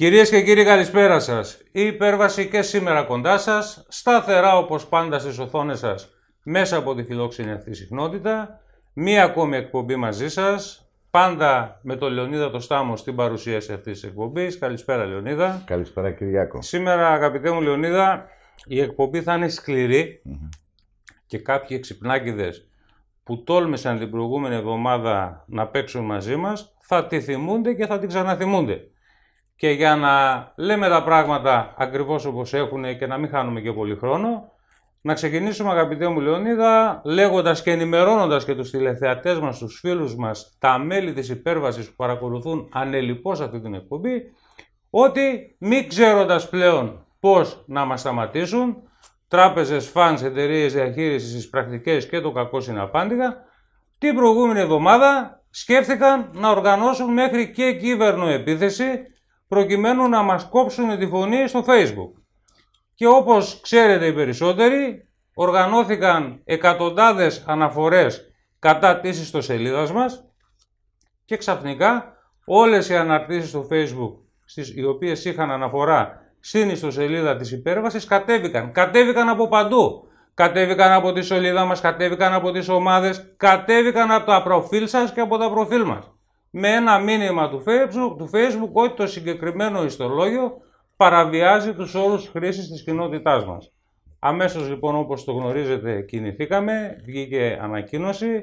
Κυρίες και κύριοι, καλησπέρα σας. Η υπέρβαση και σήμερα κοντά σας, σταθερά όπως πάντα στις οθόνες σας, μέσα από τη φιλόξενη αυτή συχνότητα. Μία ακόμη εκπομπή μαζί σας, πάντα με τον Λεωνίδα το Στάμο στην παρουσίαση αυτής της εκπομπής. Καλησπέρα, Λεωνίδα. Καλησπέρα, Κυριάκο. Σήμερα, αγαπητέ μου Λεωνίδα, η εκπομπή θα είναι και κάποιοι εξυπνάκιδε που τόλμησαν την προηγούμενη εβδομάδα να παίξουν μαζί μας θα τη θυμούνται και θα την ξαναθυμούνται. Και για να λέμε τα πράγματα ακριβώς όπως έχουν και να μην χάνουμε και πολύ χρόνο, να ξεκινήσουμε αγαπητέ μου Λεωνίδα, λέγοντας και ενημερώνοντας και τους τηλεθεατές μας, τους φίλους μας, τα μέλη της υπέρβασης που παρακολουθούν ανελιπώς αυτή την εκπομπή, ότι μη ξέροντας πλέον πώς να μας σταματήσουν, τράπεζες, φανς, εταιρείες διαχείρισης, πρακτικές και το κακό συναπάντηγα, την προηγούμενη εβδομάδα σκέφτηκαν να οργανώσουν μέχρι και κύβερνο επίθεση προκειμένου να μας κόψουν τη φωνή στο facebook. Και όπως ξέρετε οι περισσότεροι, οργανώθηκαν εκατοντάδες αναφορές κατά της ιστοσελίδας μας και ξαφνικά όλες οι αναρτήσεις στο facebook στις, οι οποίες είχαν αναφορά στην ιστοσελίδα της υπέρβασης κατέβηκαν. Κατέβηκαν από παντού. Κατέβηκαν από τη σελίδα μας, κατέβηκαν από τις ομάδες, κατέβηκαν από τα προφίλ σας και από τα προφίλ μας με ένα μήνυμα του Facebook, του Facebook ότι το συγκεκριμένο ιστολόγιο παραβιάζει τους όρους χρήσης της κοινότητάς μας. Αμέσως λοιπόν όπως το γνωρίζετε κινηθήκαμε, βγήκε ανακοίνωση,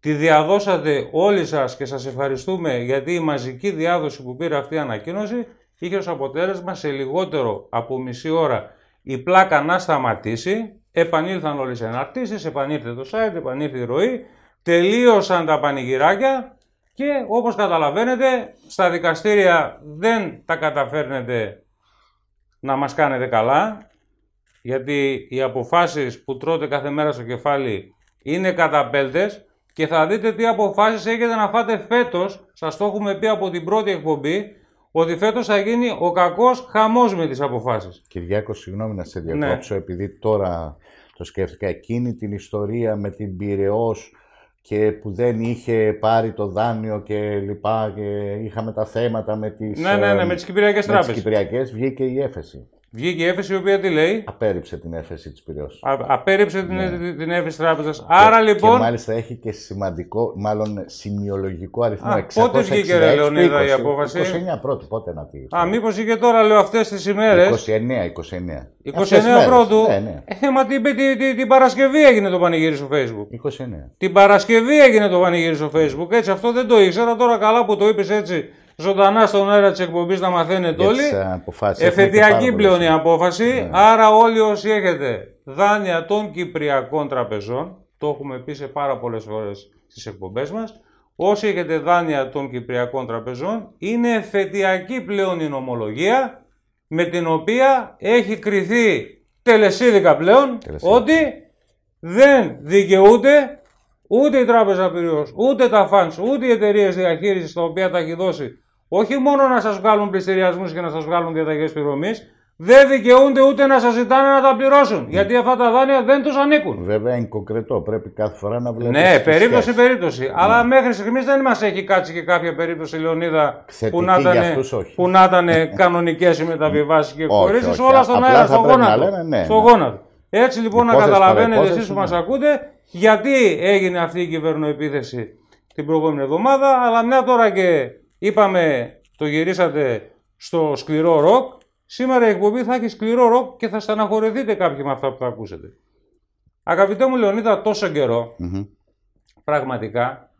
τη διαδώσατε όλοι σας και σας ευχαριστούμε γιατί η μαζική διάδοση που πήρε αυτή η ανακοίνωση είχε ως αποτέλεσμα σε λιγότερο από μισή ώρα η πλάκα να σταματήσει, επανήλθαν όλες οι αναρτήσεις, επανήλθε το site, επανήλθε η ροή, τελείωσαν τα πανηγυράκια και όπως καταλαβαίνετε, στα δικαστήρια δεν τα καταφέρνετε να μας κάνετε καλά, γιατί οι αποφάσεις που τρώτε κάθε μέρα στο κεφάλι είναι καταπέλτες και θα δείτε τι αποφάσεις έχετε να φάτε φέτος, σας το έχουμε πει από την πρώτη εκπομπή, ότι φέτος θα γίνει ο κακός χαμός με τις αποφάσεις. Κυριάκο, συγγνώμη να σε διακόψω, ναι. επειδή τώρα το σκέφτηκα, εκείνη την ιστορία με την Πυραιός και που δεν είχε πάρει το δάνειο και λοιπά και είχαμε τα θέματα με τις, ναι, ναι, ναι, με τις Κυπριακές με τις Κυπριακές, βγήκε η έφεση. Βγήκε η έφεση η οποία τι λέει; Απέρριψε την έφεση της Πυραιός. Απέρριψε την, ναι. την έφεση τράπεζας. Άρα λοιπόν. Και μάλιστα έχει και σημαντικό, μάλλον σημειολογικό αριθμό. Α, πότε βγήκε, ρε Λεωνίδα, η απόφαση; 29 πρώτου, πότε να τη. Α, μήπως είχε τώρα, λέω, αυτές τις ημέρες; 29, 29. 29 πρώτου; Ναι, ναι. Ε, μα την, την, την, την Παρασκευή έγινε το πανηγύρι στο Facebook; 29. Την Παρασκευή έγινε το πανηγύρι στο Facebook. Έτσι, αυτό δεν το ήξερα. Τώρα καλά που το είπες έτσι ζωντανά στον αέρα της εκπομπής να μαθαίνετε όλοι. Εφετειακή πλέον η απόφαση. Ναι. Άρα, όλοι όσοι έχετε δάνεια των Κυπριακών τραπεζών, το έχουμε πει σε πάρα πολλές φορές στις εκπομπές μας, όσοι έχετε δάνεια των Κυπριακών τραπεζών, είναι εφετειακή πλέον η νομολογία με την οποία έχει κριθεί τελεσίδικα πλέον ότι δεν δικαιούται ούτε η Τράπεζα Πυριός, ούτε τα φαντς, ούτε οι εταιρείες διαχείρισης τα οποία τα έχει δώσει όχι μόνο να σας βγάλουν πληστηριασμούς και να σας βγάλουν διαταγές πληρωμή, δεν δικαιούνται ούτε να σας ζητάνε να τα πληρώσουν. Γιατί αυτά τα δάνεια δεν τους ανήκουν. Βέβαια είναι κοκρετό. Πρέπει κάθε φορά να βλέπεις. Ναι, περίπτωση περίπτωση. Ναι. Αλλά μέχρι στιγμής δεν μας έχει κάτσει και κάποια περίπτωση, Λεωνίδα, που να ήταν, που να ήταν κανονικές οι μεταβιβάσεις και χωρίσει. Όλα στον αέρα, στο γόνατο. Ναι, στο ναι. γόνατο. Έτσι λοιπόν να καταλαβαίνετε εσείς που μας ακούτε γιατί έγινε αυτή η κυβερνοεπίθεση την προηγούμενη εβδομάδα, αλλά μια τώρα και Είπαμε, το γυρίσατε στο σκληρό ροκ. Σήμερα η εκπομπή θα έχει σκληρό ροκ και θα στεναχωρηθείτε κάποιοι με αυτά που θα ακούσετε. Αγαπητέ μου Λεωνίδα, τόσο πραγματικά,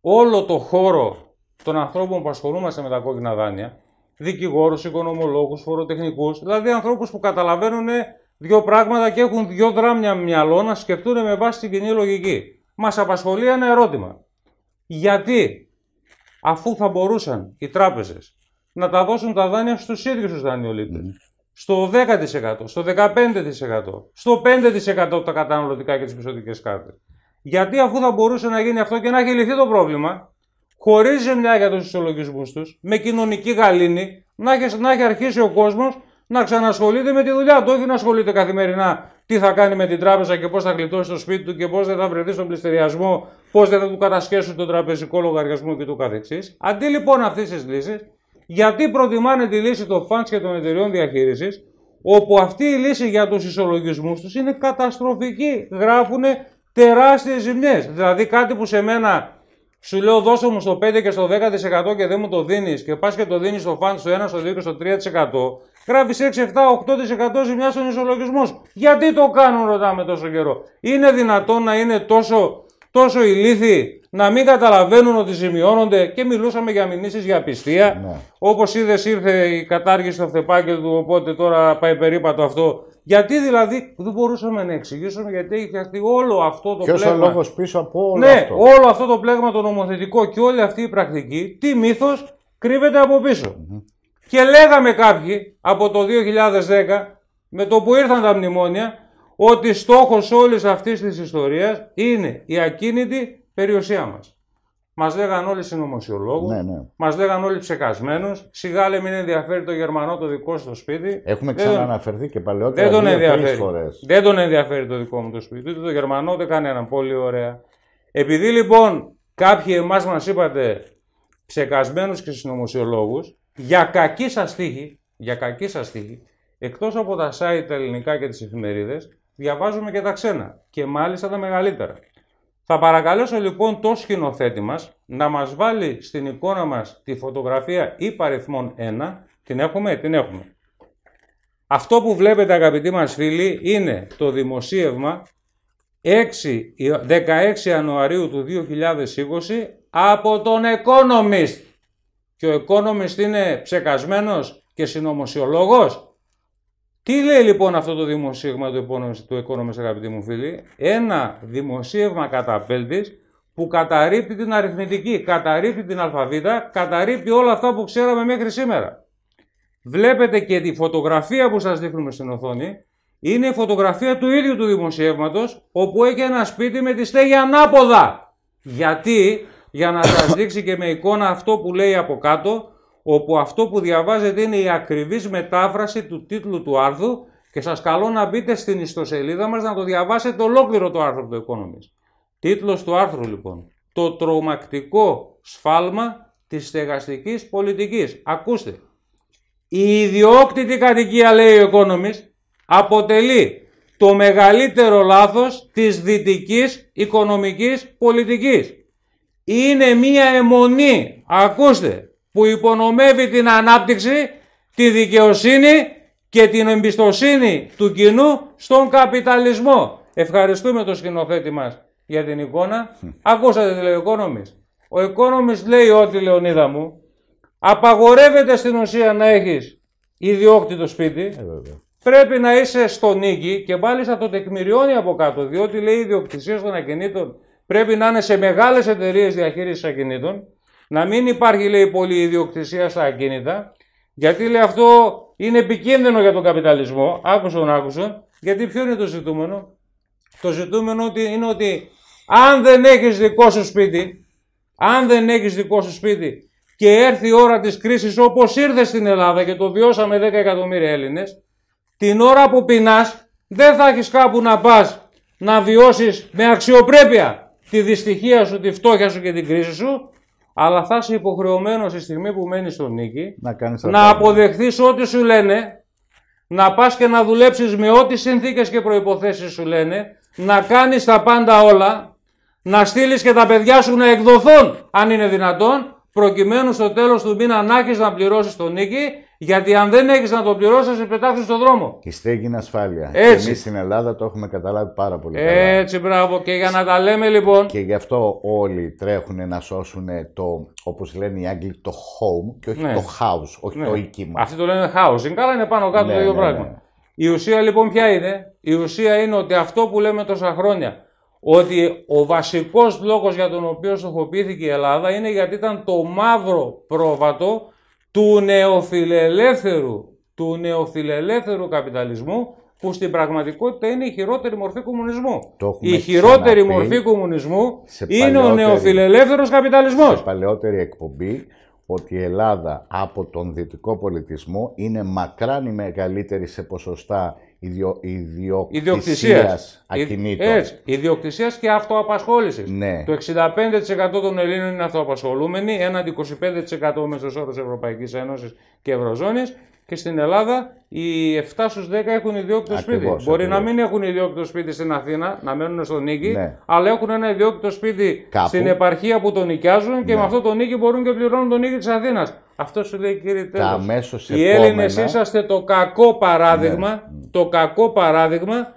όλο το χώρο των ανθρώπων που ασχολούμαστε με τα κόκκινα δάνεια, δικηγόρους, οικονομολόγους, φοροτεχνικούς, δηλαδή ανθρώπους που καταλαβαίνουν δύο πράγματα και έχουν δύο δράμια μυαλό να σκεφτούν με βάση την κοινή λογική. Μας απασχολεί ένα ερώτημα. Γιατί αφού θα μπορούσαν οι τράπεζες να τα δώσουν τα δάνεια στους ίδιους τους δανειολήπτες. Στο 10%, στο 15%, στο 5% τα καταναλωτικά και τις πιστοτικές κάρτες. Γιατί αφού θα μπορούσε να γίνει αυτό και να έχει λυθεί το πρόβλημα, χωρί ζημιά για τους ισολογισμούς τους, με κοινωνική γαλήνη, να έχει, να έχει αρχίσει ο κόσμος να ξανασχολείται με τη δουλειά του, όχι να ασχολείται καθημερινά τι θα κάνει με την τράπεζα και πώς θα γλιτώσει το σπίτι του και πώς δεν θα βρεθεί στον πληστηριασμό, πώς δεν θα του κατασχέσουν τον τραπεζικό λογαριασμό και το καθεξής. Αντί λοιπόν αυτής της λύσης, Γιατί προτιμάνε τη λύση των funds και των εταιριών διαχείρισης, όπου αυτή η λύση για τους ισολογισμούς τους είναι καταστροφική. Γράφουν τεράστιες ζημιές. Δηλαδή κάτι που σε μένα σου λέω δώσε μου στο 5 και στο 10% και δεν μου το δίνεις και πας και το δίνεις στο φαν στο 1, στο 2 και στο 3%. Γράφεις 6, 7, 8% ζημιά στον ισολογισμός. Γιατί το κάνουν, ρωτάμε τόσο καιρό; Είναι δυνατόν να είναι τόσο, τόσο ηλίθιοι να μην καταλαβαίνουν ότι ζημιώνονται και μιλούσαμε για μηνύσεις για πιστία. Ναι. Όπως είδες, ήρθε η κατάργηση στο χτεπάκι του, οπότε τώρα πάει περίπατο αυτό. Γιατί δηλαδή δεν μπορούσαμε να εξηγήσουμε γιατί έχει φτιαχτεί όλο αυτό το Ποιος πλέγμα. Ποιο ο λόγος πίσω από όλο ναι, αυτό; όλο αυτό το πλέγμα το νομοθετικό και όλη αυτή η πρακτική, τι μύθος κρύβεται από Και λέγαμε κάποιοι από το 2010, με το που ήρθαν τα μνημόνια, ότι στόχος όλης αυτής της ιστορίας είναι η ακίνητη περιουσία μας. Μας λέγαν όλοι συνωμοσιολόγους, ναι, ναι. μας λέγαν όλοι ψεκασμένους. Σιγά λέει μην ενδιαφέρει το Γερμανό το δικό σου το σπίτι. Έχουμε ξανααναφερθεί και παλαιότερα. Δεν τον ενδιαφέρει. Δεν τον ενδιαφέρει το δικό μου το σπίτι, ούτε το Γερμανό, ούτε κανέναν. Πολύ ωραία. Επειδή λοιπόν κάποιοι εμάς μας είπατε ψεκασμένους και συνωμοσιολόγους, για κακή σας τύχη, για κακή σας τύχη, εκτός από τα site τα ελληνικά και τις εφημερίδες, διαβάζουμε και τα ξένα. Και μάλιστα τα μεγαλύτερα. Θα παρακαλέσω λοιπόν το σκηνοθέτη μας να μας βάλει στην εικόνα μας τη φωτογραφία υπαριθμών 1. Την έχουμε, την έχουμε. Αυτό που βλέπετε αγαπητοί μας φίλοι είναι το δημοσίευμα 6, 16 Ιανουαρίου του 2020 από τον Economist. Και ο Economist είναι ψεκασμένος και συνωμοσιολόγος. Τι λέει λοιπόν αυτό το δημοσίευμα του, του Economist, αγαπητοί μου φίλοι, ένα δημοσίευμα καταπέλτης που καταρρύπτει την αριθμητική, καταρρύπτει την αλφαβήτα, καταρρύπτει όλα αυτά που ξέραμε μέχρι σήμερα. Βλέπετε και τη φωτογραφία που σας δείχνουμε στην οθόνη, είναι η φωτογραφία του ίδιου του δημοσιεύματος, όπου έχει ένα σπίτι με τη στέγη ανάποδα. Γιατί, για να σας δείξει και με εικόνα αυτό που λέει από κάτω, όπου αυτό που διαβάζετε είναι η ακριβής μετάφραση του τίτλου του άρθρου και σας καλώ να μπείτε στην ιστοσελίδα μας να το διαβάσετε ολόκληρο το άρθρο του Economist. Τίτλος του άρθρου λοιπόν. Το τρομακτικό σφάλμα της στεγαστικής πολιτικής. Ακούστε. Η ιδιόκτητη κατοικία λέει ο Economist αποτελεί το μεγαλύτερο λάθος της δυτικής οικονομικής πολιτικής. Είναι μία αιμονή, ακούστε, που υπονομεύει την ανάπτυξη, τη δικαιοσύνη και την εμπιστοσύνη του κοινού στον καπιταλισμό. Ευχαριστούμε τον σκηνοθέτη μας για την εικόνα. Ακούσατε τι λέει ο Economist. Ο Economist λέει ότι, Λεωνίδα μου, απαγορεύεται στην ουσία να έχεις ιδιόκτητο σπίτι. Ε, πρέπει να είσαι στο νίκη και μάλιστα το τεκμηριώνει από κάτω, διότι λέει η ιδιοκτησία των ακινήτων πρέπει να είναι σε μεγάλες εταιρείες διαχείρισης ακινήτων να μην υπάρχει λέει πολύ ιδιοκτησία στα ακίνητα, γιατί λέει αυτό είναι επικίνδυνο για τον καπιταλισμό. Άκουσον, άκουσον. Γιατί ποιο είναι το ζητούμενο; Το ζητούμενο είναι ότι αν δεν έχεις δικό σου σπίτι, αν δεν έχεις δικό σου σπίτι και έρθει η ώρα της κρίσης όπως ήρθε στην Ελλάδα και το βιώσαμε 10 εκατομμύρια Έλληνες, την ώρα που πεινάς δεν θα έχεις κάπου να πας να βιώσεις με αξιοπρέπεια τη δυστυχία σου, τη φτώχεια σου και την κρίση σου, αλλά θα είσαι υποχρεωμένος στη στιγμή που μένεις στον νίκη να, να αποδεχθείς ό,τι σου λένε, να πας και να δουλέψεις με ό,τι συνθήκες και προποθέσει σου λένε, να κάνεις τα πάντα όλα, να στείλεις και τα παιδιά σου να εκδοθούν, αν είναι δυνατόν, προκειμένου στο τέλος του μήνα να έχεις να πληρώσεις τον νίκη γιατί αν δεν έχεις να το πληρώσεις, θα σε πετάξει στον δρόμο. Η στέγη είναι ασφάλεια. Έτσι. Εμείς στην Ελλάδα το έχουμε καταλάβει πάρα πολύ καλά. Έτσι, μπράβο. Και για να τα λέμε λοιπόν. Και γι' αυτό όλοι τρέχουν να σώσουν το, όπως λένε οι Άγγλοι, το home και όχι ναι. το house, όχι ναι. το οικείμα. Αυτοί το λένε housing. Καλά είναι πάνω κάτω ναι, το ίδιο ναι, πράγμα. Ναι. Η ουσία λοιπόν ποια είναι; Η ουσία είναι ότι αυτό που λέμε τόσα χρόνια. Ότι ο βασικός λόγος για τον οποίο στοχοποιήθηκε η Ελλάδα είναι γιατί ήταν το μαύρο πρόβατο του νεοφιλελεύθερου, του νεοφιλελεύθερου καπιταλισμού που στην πραγματικότητα είναι η χειρότερη μορφή κομμουνισμού. Η χειρότερη μορφή κομμουνισμού είναι ο νεοφιλελεύθερος καπιταλισμός. Σε παλαιότερη εκπομπή ότι η Ελλάδα από τον δυτικό πολιτισμό είναι μακράν η μεγαλύτερη σε ποσοστά ιδιο, ιδιοκτησίας ακινήτων. Έτσι, ιδιοκτησίας και αυτοαπασχόλησης. Ναι. Το 65% των Ελλήνων είναι αυτοαπασχολούμενοι, έναντι 25% μέσος όρος Ευρωπαϊκής Ένωσης και Ευρωζώνης και στην Ελλάδα οι 7 στους 10 έχουν ιδιόκτητο σπίτι. Μπορεί να μην έχουν ιδιόκτητο σπίτι στην Αθήνα, να μένουν στο νίκη, ναι. αλλά έχουν ένα ιδιόκτητο σπίτι στην επαρχία που τον νοικιάζουν και ναι. με αυτό το νίκη μπορούν και πληρώνουν τον νίκη της Αθήνας. Αυτό σου λέει κύριε Τέλος. Οι Έλληνες είσαστε το κακό παράδειγμα, ναι. το κακό παράδειγμα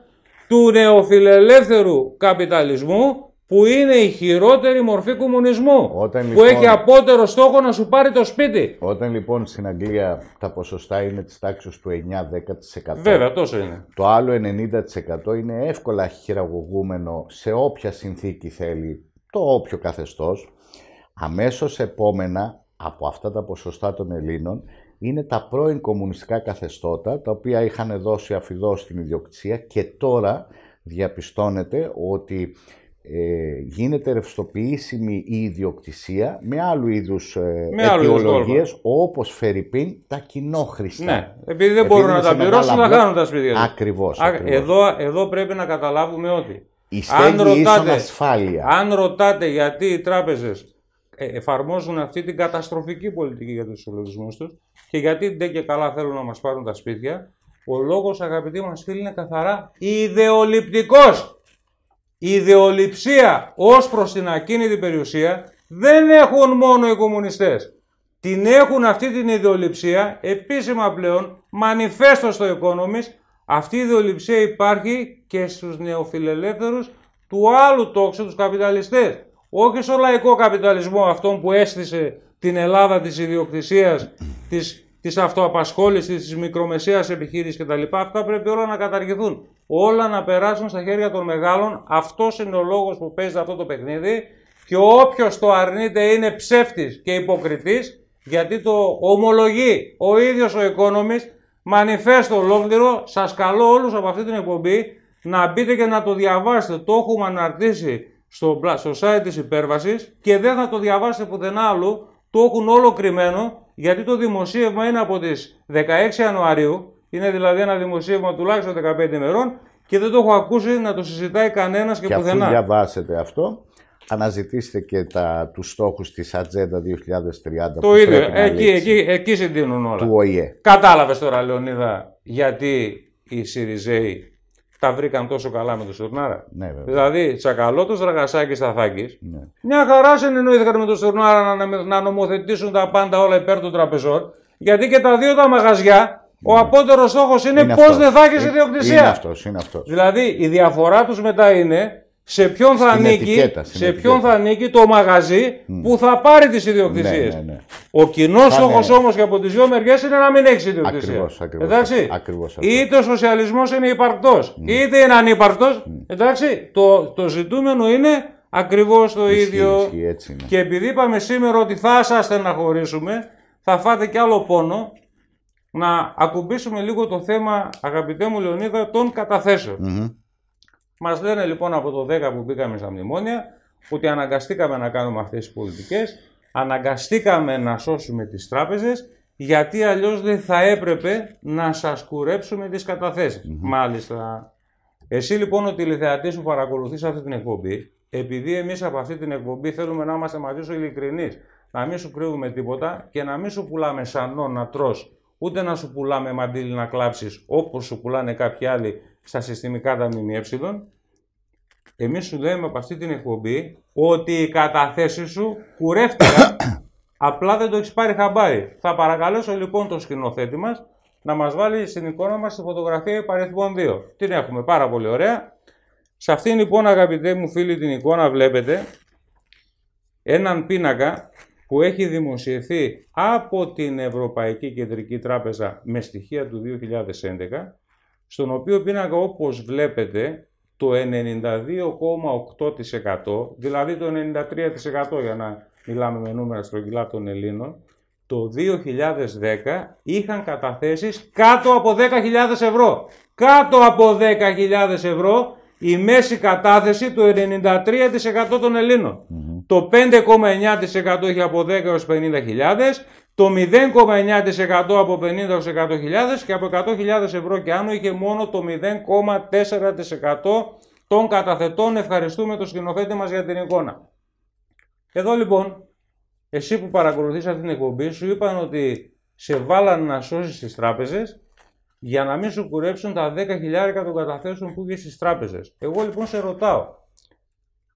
του νεοφιλελεύθερου καπιταλισμού που είναι η χειρότερη μορφή κομμουνισμού. που λοιπόν, έχει απότερο στόχο να σου πάρει το σπίτι. Όταν λοιπόν στην Αγγλία τα ποσοστά είναι της τάξης του 9-10%. Βέβαια, τόσο είναι. Το άλλο 90% είναι εύκολα χειραγωγούμενο σε όποια συνθήκη θέλει το όποιο καθεστώς. Αμέσως επόμενα από αυτά τα ποσοστά των Ελλήνων είναι τα πρώην κομμουνιστικά καθεστώτα τα οποία είχαν δώσει αφιδό στην ιδιοκτησία και τώρα διαπιστώνεται ότι ε, γίνεται ρευστοποιήσιμη η ιδιοκτησία με άλλου είδους ε, αιτιολογίες όπως Φερρυπίν τα κοινόχρηστα. Ναι, επειδή δεν μπορούν να τα πληρώσουν θα κάνουν τα σπίτια Ακριβώς, Εδώ, εδώ πρέπει να καταλάβουμε ότι η αν ρωτάτε, ασφάλεια. αν ρωτάτε γιατί οι τράπεζες ε, εφαρμόζουν αυτή την καταστροφική πολιτική για τους συλλογισμούς τους και γιατί δεν και καλά θέλουν να μας πάρουν τα σπίτια, ο λόγος αγαπητοί μας φίλοι είναι καθαρά ιδεολειπτικός. Η ιδεολειψία ως προς την ακίνητη περιουσία δεν έχουν μόνο οι κομμουνιστές. Την έχουν αυτή την ιδεολειψία επίσημα πλέον, μανιφέστο στο Economist, αυτή η ιδεολειψία υπάρχει και στους νεοφιλελεύθερους του άλλου τόξου, τους καπιταλιστές. Όχι στο λαϊκό καπιταλισμό αυτόν που έστησε την Ελλάδα της ιδιοκτησίας, της της αυτοαπασχόλησης, της μικρομεσαίας επιχείρησης κτλ. Αυτά πρέπει όλα να καταργηθούν. Όλα να περάσουν στα χέρια των μεγάλων. Αυτός είναι ο λόγος που παίζει αυτό το παιχνίδι. Και όποιος το αρνείται είναι ψεύτης και υποκριτής, γιατί το ομολογεί ο ίδιος ο Economist, μανιφέστο ολόκληρο. Σας καλώ όλους από αυτή την εκπομπή να μπείτε και να το διαβάσετε. Το έχουμε αναρτήσει στο, στο site της υπέρβασης και δεν θα το διαβάσετε πουθενά άλλου. Το έχουν όλο κρυμμένο γιατί το δημοσίευμα είναι από τις 16 Ιανουαρίου, είναι δηλαδή ένα δημοσίευμα τουλάχιστον 15 ημερών και δεν το έχω ακούσει να το συζητάει κανένας και, και πουθενά. Και αφού διαβάσετε αυτό, αναζητήστε και τα, τους στόχους της Ατζέντα 2030. Το ίδιο, εκεί, εκεί, εκεί συντείνουν όλα. Του ΟΗΕ. Κατάλαβες τώρα Λεωνίδα γιατί οι Σιριζέοι τα βρήκαν τόσο καλά με τον Στουρνάρα. Ναι, βέβαια. Δηλαδή, τσακαλώτος Ραγασάκης Σταθάκη. Ναι. Μια χαρά συνεννοήθηκαν με τον Στουρνάρα να, να νομοθετήσουν τα πάντα όλα υπέρ των τραπεζών. Γιατί και τα δύο τα μαγαζιά ο ναι. απότερος στόχος είναι, είναι πώς δεν θα έχεις ιδιοκτησία. Είναι αυτός, είναι αυτός. Δηλαδή η διαφορά τους μετά είναι σε ποιον θα, ανήκει, σε ποιον θα ανήκει το μαγαζί που θα πάρει τις ιδιοκτησίες; Ναι, ναι, ναι. Ο κοινός στόχος όμως και από τις δύο μεριές είναι να μην έχεις ιδιοκτησία. Ακριβώς, ακριβώς, εντάξει. Ακριβώς, είτε ο σοσιαλισμός είναι υπαρκτός, είτε είναι ανύπαρκτος. Εντάξει. Το, το ζητούμενο είναι ακριβώς το ίδιο. έτσι είναι. Και επειδή είπαμε σήμερα ότι θα σας στεναχωρήσουμε, θα φάτε κι άλλο πόνο. Να ακουμπήσουμε λίγο το θέμα, αγαπητέ μου Λεωνίδα, των καταθέσεων. Μας λένε λοιπόν από το 10 που μπήκαμε στα μνημόνια ότι αναγκαστήκαμε να κάνουμε αυτές τις πολιτικές, αναγκαστήκαμε να σώσουμε τις τράπεζες, γιατί αλλιώς δεν θα έπρεπε να σας κουρέψουμε τις καταθεσεις Μάλιστα. Εσύ λοιπόν ο τηλεθεατής που παρακολουθείς αυτή την εκπομπή, επειδή εμείς από αυτή την εκπομπή θέλουμε να είμαστε μαζί σου ειλικρινείς, να μην σου κρύβουμε τίποτα και να μην σου πουλάμε σανό να τρως, ούτε να σου πουλάμε μαντήλι να κλάψεις όπως σου πουλάνε κάποιοι άλλοι στα συστημικά τα ΜΜΕ, εμείς σου λέμε από αυτή την εκπομπή ότι οι καταθέσεις σου κουρεύτηκαν, απλά δεν το έχεις πάρει χαμπάρι. Θα παρακαλέσω λοιπόν το σκηνοθέτη μας να μας βάλει στην εικόνα μας τη φωτογραφία υπαριθμών 2. Την έχουμε πάρα πολύ ωραία. Σε αυτήν λοιπόν αγαπητέ μου φίλοι την εικόνα βλέπετε έναν πίνακα που έχει δημοσιευθεί από την Ευρωπαϊκή Κεντρική Τράπεζα με στοιχεία του 2011 στον οποίο πίνακα όπως βλέπετε το 92,8% δηλαδή το 93% για να μιλάμε με νούμερα στρογγυλά των Ελλήνων το 2010 είχαν καταθέσεις κάτω από 10.000 ευρώ. Κάτω από 10.000 ευρώ η μέση κατάθεση του 93% των Ελλήνων. Το 5,9% είχε από 10 έως 50.000 το 0,9% από 50 100.000 και από 100.000 ευρώ και άνω είχε μόνο το 0,4% των καταθετών. Ευχαριστούμε το σκηνοθέτη μας για την εικόνα. Εδώ λοιπόν, εσύ που παρακολουθείς αυτή την εκπομπή σου είπαν ότι σε βάλαν να σώσεις τις τράπεζες για να μην σου κουρέψουν τα 10.000 των καταθέσεων που είχες στις τράπεζες. Εγώ λοιπόν σε ρωτάω,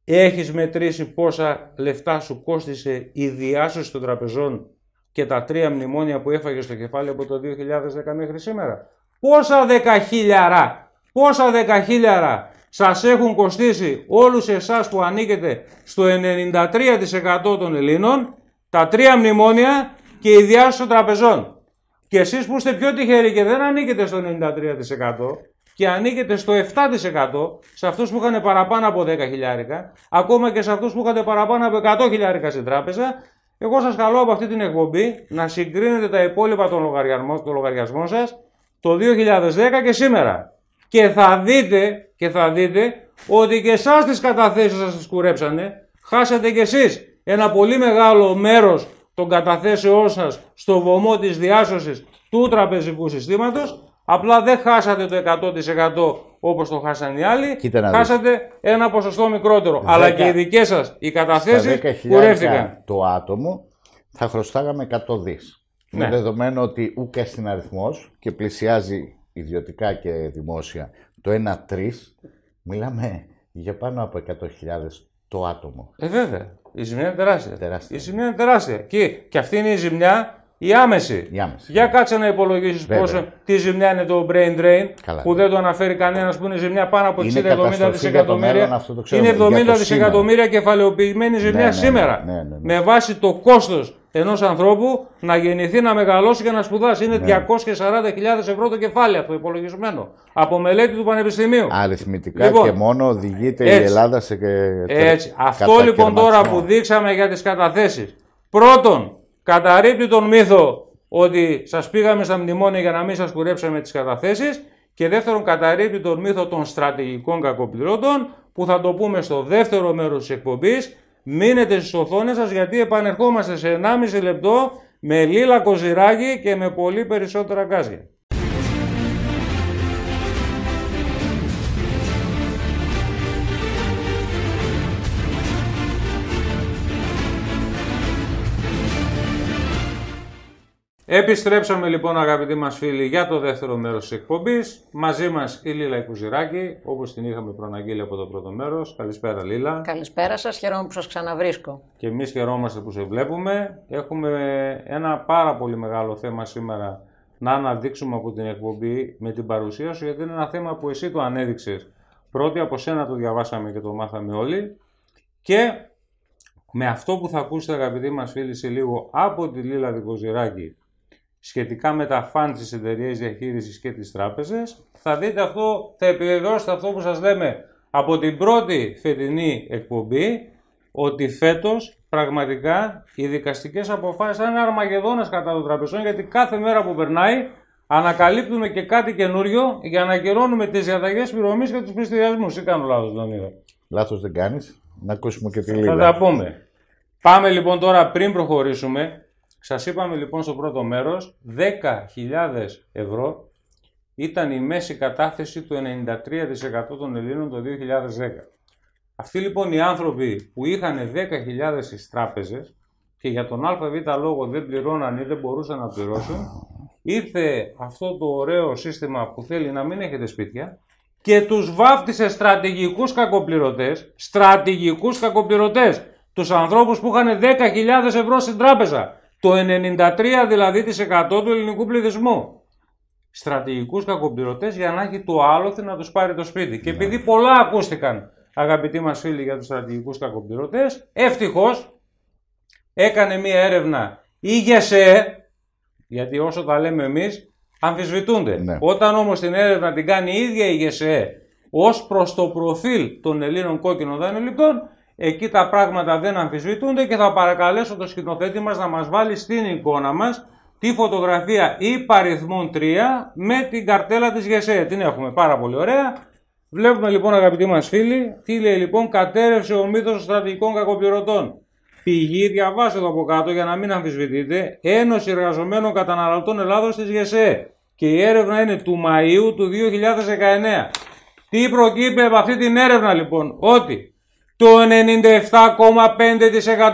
έχεις μετρήσει πόσα λεφτά σου κόστησε η διάσωση των τραπεζών; Και τα τρία μνημόνια που έφαγε στο κεφάλι από το 2010 μέχρι σήμερα. Πόσα δεκαχίλιαρα, πόσα δεκαχίλιαρα σας έχουν κοστίσει όλους εσάς που ανήκετε στο 93% των Ελλήνων, τα τρία μνημόνια και η διάσωση των τραπεζών. Και εσείς που είστε πιο τυχεροί και δεν ανήκετε στο 93% και ανήκετε στο 7% σε αυτούς που είχαν παραπάνω από 10 χιλιάρικα, ακόμα και σε αυτούς που είχαν παραπάνω από 100 χιλιάρικα στην τράπεζα, εγώ σας καλώ από αυτή την εκπομπή να συγκρίνετε τα υπόλοιπα των λογαριασμών, των λογαριασμών σας το 2010 και σήμερα. Και θα δείτε, και θα δείτε ότι και εσάς τις καταθέσεις σας τις κουρέψανε, χάσατε κι εσείς ένα πολύ μεγάλο μέρος των καταθέσεών σας στο βωμό της διάσωσης του τραπεζικού συστήματος, απλά δεν χάσατε το 100% όπως το χάσαν οι άλλοι, χάσατε ένα ποσοστό μικρότερο. Αλλά και οι δικές σας οι καταθέσεις κουρεύτηκαν. Το άτομο θα χρωστάγαμε 100 δις. Ναι. Με δεδομένο ότι ούκα στην αριθμός και πλησιάζει ιδιωτικά και δημόσια το 1-3, μιλάμε για πάνω από 100.000 το άτομο. Ε, βέβαια. Η ζημιά είναι τεράστια. τεράστια. Η ζημιά είναι τεράστια. Και, και αυτή είναι η ζημιά η άμεση. Η άμεση. Για κάτσε να υπολογίσεις πόσο τι ζημιά είναι το brain drain, Καλά. που δεν το αναφέρει κανένας, που είναι ζημιά πάνω από 60-70 δισεκατομμύρια. είναι 70 δισεκατομμύρια κεφαλαιοποιημένη ζημιά ναι, ναι, σήμερα. Ναι, ναι, ναι, με βάση το κόστος ενός ανθρώπου να γεννηθεί, να μεγαλώσει και να σπουδάσει. Είναι 240.000 ευρώ το κεφάλι αυτό υπολογισμένο. Από μελέτη του Πανεπιστημίου. Αριθμητικά λοιπόν, και μόνο οδηγείται έτσι, η Ελλάδα σε. Έτσι. Αυτό λοιπόν τώρα που δείξαμε για τις καταθέσεις. Πρώτον, καταρρύπτει τον μύθο ότι σας πήγαμε στα μνημόνια για να μην σας κουρέψαμε τις καταθέσεις και δεύτερον καταρρύπτει τον μύθο των στρατηγικών κακοπληρώτων που θα το πούμε στο δεύτερο μέρος της εκπομπής. Μείνετε στις οθόνες σας γιατί επανερχόμαστε σε 1,5 λεπτό με λίλα κοζιράκι και με πολύ περισσότερα γκάζια. Επιστρέψαμε λοιπόν αγαπητοί μας φίλοι για το δεύτερο μέρος της εκπομπής. Μαζί μας η Λίλα Ικουζηράκη, όπως την είχαμε προαναγγείλει από το πρώτο μέρος. Καλησπέρα Λίλα. Καλησπέρα σας, χαίρομαι που σας ξαναβρίσκω. Και εμείς χαιρόμαστε που σε βλέπουμε. Έχουμε ένα πάρα πολύ μεγάλο θέμα σήμερα να αναδείξουμε από την εκπομπή με την παρουσία σου, γιατί είναι ένα θέμα που εσύ το ανέδειξες. Πρώτη από σένα το διαβάσαμε και το μάθαμε όλοι. Και με αυτό που θα ακούσετε αγαπητοί μας φίλοι σε λίγο από τη Λίλα Δικοζηράκη σχετικά με τα φαντ της εταιρείας διαχείρισης και τις τράπεζες. Θα δείτε αυτό, θα επιβεβαιώσετε αυτό που σας λέμε από την πρώτη φετινή εκπομπή, ότι φέτος πραγματικά οι δικαστικές αποφάσεις θα είναι αρμαγεδόνες κατά των τραπεζών, γιατί κάθε μέρα που περνάει ανακαλύπτουμε και κάτι καινούριο για να ακυρώνουμε τις διαταγές πληρωμής και τους πληστηριασμούς. Ή κάνω λάθος, Λεωνίδα; Λάθος δεν κάνεις. Να ακούσουμε και τη Θα τα πούμε. Πάμε λοιπόν τώρα πριν προχωρήσουμε σας είπαμε λοιπόν στο πρώτο μέρος, 10.000 ευρώ ήταν η μέση κατάθεση του 93% των Ελλήνων το 2010. Αυτοί λοιπόν οι άνθρωποι που είχαν 10.000 στις τράπεζες και για τον ΑΒ λόγο δεν πληρώναν ή δεν μπορούσαν να πληρώσουν, ήρθε αυτό το ωραίο σύστημα που θέλει να μην έχετε σπίτια και τους βάφτισε στρατηγικούς κακοπληρωτές, στρατηγικούς κακοπληρωτές, τους ανθρώπους που είχαν 10.000 ευρώ στην τράπεζα το 93 δηλαδή της 100 του ελληνικού πληθυσμού. Στρατηγικούς κακοπληρωτές για να έχει το άλοθη να τους πάρει το σπίτι. Και επειδή πολλά ακούστηκαν αγαπητοί μας φίλοι για τους στρατηγικούς κακοπληρωτές, ευτυχώς έκανε μία έρευνα η ΓΕΣΕ, γιατί όσο τα λέμε εμείς, αμφισβητούνται. Ναι. Όταν όμως την έρευνα την κάνει η ίδια η ΓΕΣΕ ως προς το προφίλ των Ελλήνων κόκκινων δανειοληπτών, Εκεί τα πράγματα δεν αμφισβητούνται και θα παρακαλέσω το σκηνοθέτη μας να μας βάλει στην εικόνα μας τη φωτογραφία υπαριθμών 3 με την καρτέλα της ΓΕΣΕ. Την έχουμε πάρα πολύ ωραία. Βλέπουμε λοιπόν αγαπητοί μας φίλοι, τι λέει λοιπόν κατέρευσε ο μύθος των στρατηγικών κακοπληρωτών. Πηγή, διαβάστε εδώ από κάτω για να μην αμφισβητείτε. Ένωση Εργαζομένων Καταναλωτών Ελλάδος της ΓΕΣΕ. Και η έρευνα είναι του Μαΐου του 2019. Τι προκύπτει από αυτή την έρευνα λοιπόν, ότι το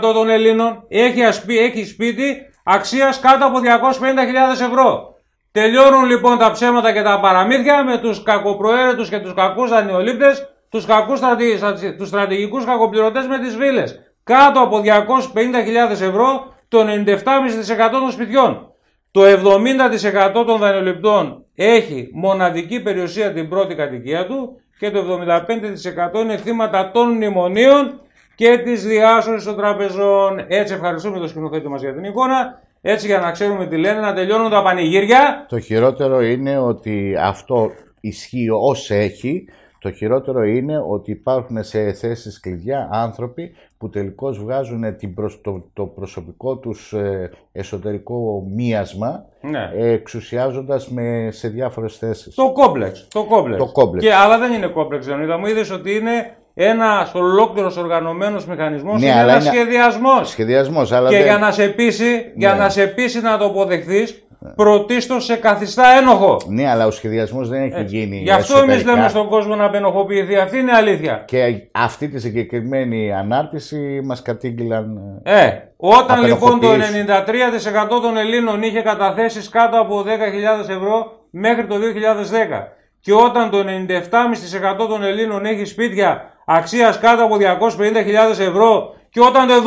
97,5% των Ελλήνων έχει, ασπί, έχει σπίτι αξίας κάτω από 250.000 ευρώ. Τελειώνουν λοιπόν τα ψέματα και τα παραμύθια με τους κακοπροαίρετους και τους κακούς δανειολήπτες, τους, κακούς τους στρατηγικούς κακοπληρωτές με τις βίλες. Κάτω από 250.000 ευρώ το 97,5% των σπιτιών. Το 70% των δανειοληπτών έχει μοναδική περιουσία την πρώτη κατοικία του και το 75% είναι θύματα των μνημονίων και της διάσωσης των τραπεζών. Έτσι ευχαριστούμε το σκηνοθέτη μας για την εικόνα. Έτσι για να ξέρουμε τι λένε, να τελειώνουν τα πανηγύρια. Το χειρότερο είναι ότι αυτό ισχύει ως έχει. Το χειρότερο είναι ότι υπάρχουν σε θέσεις κλειδιά άνθρωποι που τελικώς βγάζουν την το, προσωπικό τους ε, εσωτερικό μίασμα ναι. εξουσιάζοντας με, σε διάφορες θέσεις. Το κόμπλεξ. Το κόμπλεξ. Το κόμπλεξ. Και, αλλά δεν είναι κόμπλεξ, Ζωνίδα μου. Είδες ότι είναι ένας ολόκληρος οργανωμένος μηχανισμός ναι, είναι ένας σχεδιασμός. Σχεδιασμός, αλλά. Και για να σε πείσει, για ναι. να σε πείσει να το αποδεχθείς, πρωτίστως σε καθιστά ένοχο. Ναι, αλλά ο σχεδιασμός δεν έχει Έτσι. γίνει. Γι' αυτό εμείς λέμε στον κόσμο να απενοχοποιηθεί. Αυτή είναι η αλήθεια. Και αυτή τη συγκεκριμένη ανάρτηση μας κατήγγυλαν. Ε, όταν λοιπόν το 93% των Ελλήνων είχε καταθέσεις κάτω από 10.000 ευρώ μέχρι το 2010 και όταν το 97,5% των Ελλήνων έχει σπίτια αξίας κάτω από 250.000 ευρώ και όταν το 75%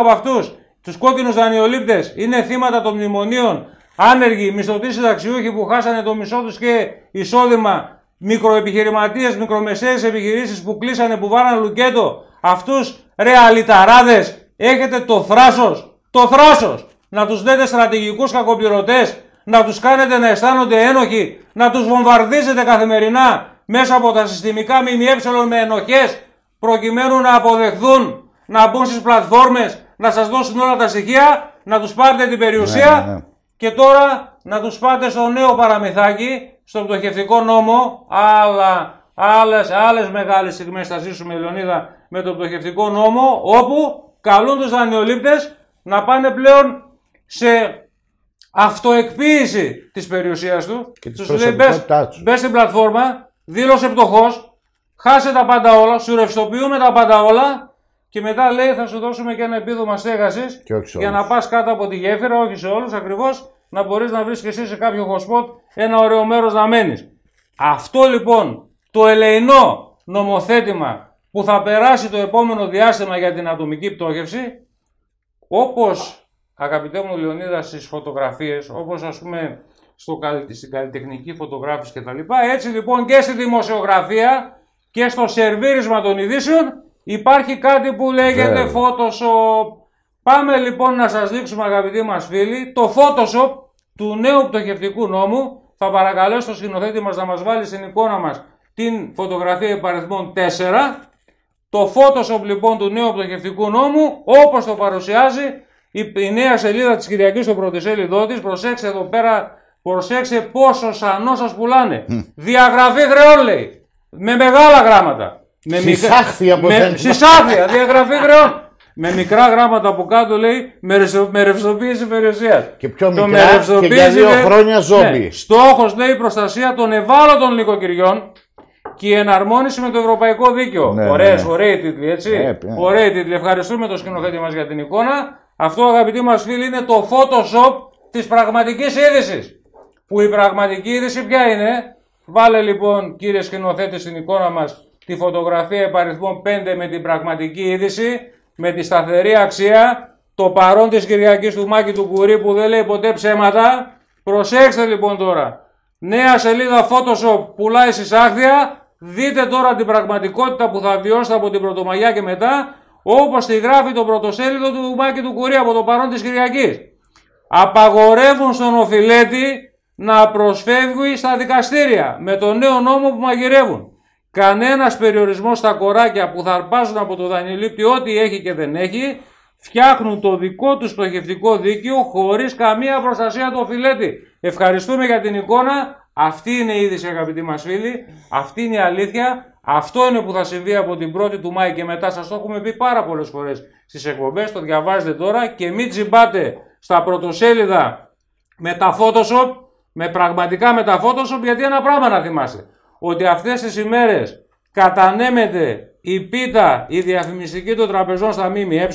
από αυτούς τους κόκκινους δανειολήπτες είναι θύματα των μνημονίων, άνεργοι, μισθωτοί συνταξιούχοι που χάσανε το μισό τους και εισόδημα, μικροεπιχειρηματίες, μικρομεσαίες επιχειρήσεις που κλείσανε, που βάλανε λουκέτο, αυτούς ρεαλιταράδες, έχετε το θράσος, το θράσος, να τους δέτε στρατηγικούς κακοπληρωτές, να τους κάνετε να αισθάνονται ένοχοι, να τους βομβαρδίζετε καθημερινά μέσα από τα συστημικά ΜΜΕ με ενοχές προκειμένου να αποδεχθούν, να μπουν στις πλατφόρμες, να σας δώσουν όλα τα στοιχεία, να τους πάρετε την περιουσία ναι, ναι. και τώρα να τους πάτε στο νέο παραμυθάκι, στο πτωχευτικό νόμο, άλλα, άλλες, άλλες μεγάλες στιγμές θα ζήσουμε Λεωνίδα με το πτωχευτικό νόμο, όπου καλούν τους δανειολήπτες να πάνε πλέον σε αυτοεκποίηση της περιουσίας τους. Και της προσωπικότητάς τους. Μπες στην πλατφόρμα, δήλωσε πτωχός, χάσε τα πάντα όλα, σου ρευστοποιούμε τα πάντα όλα και μετά λέει θα σου δώσουμε και ένα επίδομα στέγαση για να πας κάτω από τη γέφυρα, όχι σε όλους ακριβώς, να μπορείς να βρεις και εσύ σε κάποιο hotspot ένα ωραίο μέρος να μένεις. Αυτό λοιπόν το ελεηνό νομοθέτημα που θα περάσει το επόμενο διάστημα για την ατομική πτώχευση, όπως αγαπητέ μου Λεωνίδα στις φωτογραφίες, όπως ας πούμε στο, στην καλλιτεχνική φωτογράφηση κτλ. Έτσι λοιπόν και στη δημοσιογραφία και στο σερβίρισμα των ειδήσεων υπάρχει κάτι που λέγεται Photoshop. Πάμε λοιπόν να σας δείξουμε αγαπητοί μας φίλοι το Photoshop του νέου πτωχευτικού νόμου. Θα παρακαλέσω το σκηνοθέτη μας να μας βάλει στην εικόνα μας την φωτογραφία υπαριθμών 4. Το Photoshop λοιπόν του νέου πτωχευτικού νόμου όπως το παρουσιάζει η, νέα σελίδα της Κυριακής στο πρωτοσέλιδό της. Προσέξτε εδώ πέρα Προσέξτε πόσο σανός σας πουλάνε. Διαγραφή χρεών λέει. Με μεγάλα γράμματα. Με Συσάχθεια από με... Συσάχθεια, διαγραφή χρεών. με μικρά γράμματα από κάτω λέει με ρευστοποίηση περιουσία. Και πιο μικρά και για δύο χρόνια ζόμπι. Ναι. Στόχος λέει η προστασία των ευάλωτων νοικοκυριών και η εναρμόνιση με το ευρωπαϊκό δίκαιο. Ναι, Ωραίες, ναι, ναι. τίτλοι, έτσι. Ναι, ναι. Ωραίοι τίτλοι. Ευχαριστούμε τον σκηνοθέτη μας για την εικόνα. Αυτό αγαπητοί μας φίλοι είναι το Photoshop της πραγματικής είδησης. Που η πραγματική είδηση ποια είναι; Βάλε λοιπόν κύριε σκηνοθέτη στην εικόνα μας τη φωτογραφία επαριθμών 5 με την πραγματική είδηση, με τη σταθερή αξία, το παρόν της Κυριακής του Μάκη του Κουρί που δεν λέει ποτέ ψέματα. Προσέξτε λοιπόν τώρα. Νέα σελίδα Photoshop πουλάει συσάχθεια. Δείτε τώρα την πραγματικότητα που θα βιώσετε από την Πρωτομαγιά και μετά, όπως τη γράφει το πρωτοσέλιδο του Μάκη του Κουρί από το παρόν της Κυριακής. Απαγορεύουν στον οφειλέτη να προσφεύγει στα δικαστήρια με το νέο νόμο που μαγειρεύουν. Κανένας περιορισμός στα κοράκια που θα αρπάζουν από το δανειολήπτη ό,τι έχει και δεν έχει, φτιάχνουν το δικό τους πτωχευτικό δίκαιο χωρίς καμία προστασία του οφειλέτη. Ευχαριστούμε για την εικόνα. Αυτή είναι η είδηση αγαπητοί μας φίλοι, αυτή είναι η αλήθεια, αυτό είναι που θα συμβεί από την 1η του Μάη και μετά. Σας το έχουμε πει πάρα πολλές φορές στις εκπομπές, το διαβάζετε τώρα και μην τσιμπάτε στα πρωτοσέλιδα με τα Photoshop, με πραγματικά με τα Photoshop, γιατί ένα πράγμα να θυμάστε. Ότι αυτές τις ημέρες κατανέμεται η πίτα, η διαφημιστική των τραπεζών στα ΜΜΕ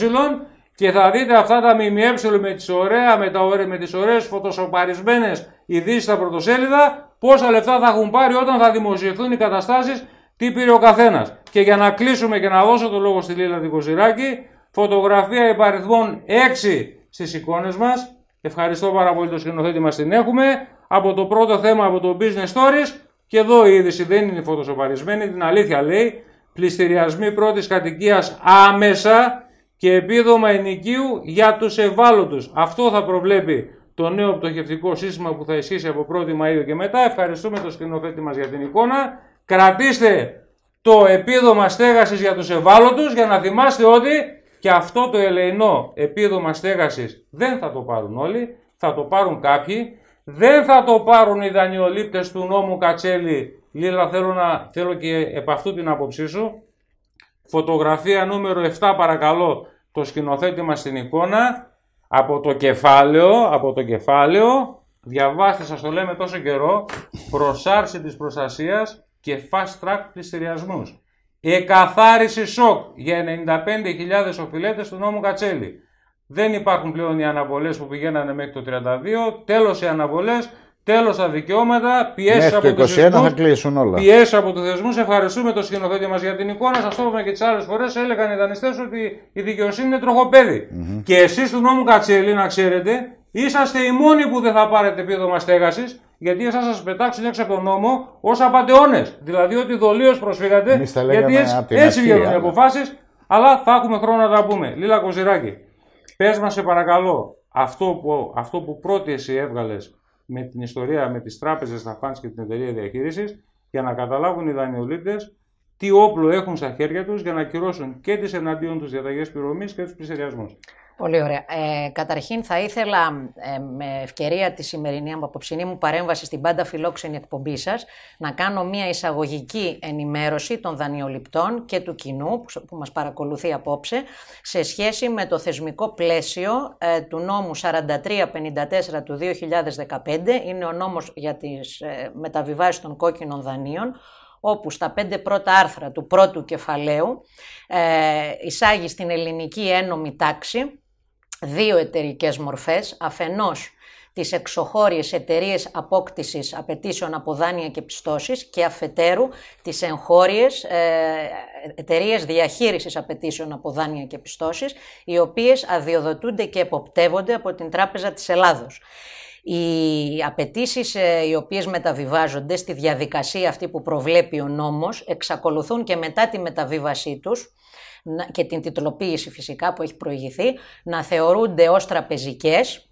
και θα δείτε αυτά τα ΜΜΕ με τις, ωραία, με, τα, με τις ωραίες φωτοσοπαρισμένες ειδήσεις στα πρωτοσέλιδα, πόσα λεφτά θα έχουν πάρει όταν θα δημοσιευθούν οι καταστάσεις, τι πήρε ο καθένας. Και για να κλείσουμε και να δώσω το λόγο στη Λίλα Δικοζηράκη, φωτογραφία υπαριθμών 6 στις εικόνες μας. Ευχαριστώ πάρα πολύ το σκηνοθέτη μας την έχουμε. Από το πρώτο θέμα από το Business Stories και εδώ η είδηση δεν είναι φωτοσοπαρισμένη, την αλήθεια λέει. Πληστηριασμοί πρώτης κατοικίας άμεσα και επίδομα ενοικίου για τους ευάλωτους. Αυτό θα προβλέπει το νέο πτωχευτικό σύστημα που θα ισχύσει από 1η Μαΐου και μετά. Ευχαριστούμε τον σκηνοθέτη μας για την εικόνα. Κρατήστε το επίδομα στέγασης για τους ευάλωτους για να θυμάστε ότι και αυτό το ελεηνό επίδομα στέγασης δεν θα το πάρουν όλοι, θα το πάρουν κάποιοι. Δεν θα το πάρουν οι δανειολήπτες του νόμου Κατσέλη. Λίλα θέλω, να, θέλω και επ' αυτού την άποψή σου. Φωτογραφία νούμερο 7 παρακαλώ το σκηνοθέτη μας στην εικόνα. Από το κεφάλαιο, από το κεφάλαιο, διαβάστε σας το λέμε τόσο καιρό, προσάρση της προστασίας και fast track πληστηριασμούς. Εκαθάριση σοκ για 95.000 οφειλέτες του νόμου Κατσέλη. Δεν υπάρχουν πλέον οι αναβολές που πηγαίνανε μέχρι το 32, τέλος οι αναβολές, Τέλος τα δικαιώματα, πιέσεις από τους θεσμούς. θα κλείσουν όλα. Πιέσεις από τους θεσμούς. Ευχαριστούμε τον σκηνοθέτη μας για την εικόνα. Σας το είπαμε και τις άλλες φορές. Έλεγαν οι δανειστές ότι η δικαιοσύνη είναι τροχοπέδι. Mm-hmm. Και εσείς του νόμου Κατσέλη, να ξέρετε, είσαστε οι μόνοι που δεν θα πάρετε επίδομα στέγασης, γιατί εσάς σας πετάξουν έξω από τον νόμο ως απαταιώνες. Δηλαδή ότι δολίως προσφύγατε, γιατί έτσι, έτσι βγαίνουν οι αποφάσεις. Αλλά θα έχουμε χρόνο να τα πούμε. Λίλα Κοζηράκη, πες μας σε παρακαλώ, αυτό που, αυτό που πρώτη εσύ έβγαλες με την ιστορία με τις τράπεζες, τα φαντς και την εταιρεία διαχείρισης για να καταλάβουν οι δανειολήπτες τι όπλο έχουν στα χέρια τους για να ακυρώσουν και τις εναντίον τους διαταγές πληρωμής και τους πλησιασμούς. Πολύ ωραία. Ε, καταρχήν θα ήθελα ε, με ευκαιρία τη σημερινή απόψηνή μου παρέμβαση στην πάντα φιλόξενη εκπομπή σας να κάνω μια εισαγωγική ενημέρωση των δανειοληπτών και του κοινού που μας παρακολουθεί απόψε σε σχέση με το θεσμικό πλαίσιο ε, του νόμου 4354 του 2015. Είναι ο νόμος για τις ε, μεταβιβάσεις των κόκκινων δανείων όπου στα πέντε πρώτα άρθρα του πρώτου κεφαλαίου ε, εισάγει στην ελληνική ένομη τάξη δύο εταιρικές μορφές, αφενός τις εξωχώριες εταιρείες απόκτησης απαιτήσεων από δάνεια και πιστώσεις και αφετέρου τις εγχώριες ε, εταιρείες διαχείρισης απαιτήσεων από δάνεια και πιστώσεις, οι οποίες αδειοδοτούνται και εποπτεύονται από την Τράπεζα της Ελλάδος. Οι απαιτήσεις ε, οι οποίες μεταβιβάζονται στη διαδικασία αυτή που προβλέπει ο νόμος εξακολουθούν και μετά τη μεταβίβασή τους και την τιτλοποίηση φυσικά που έχει προηγηθεί να θεωρούνται ως τραπεζικές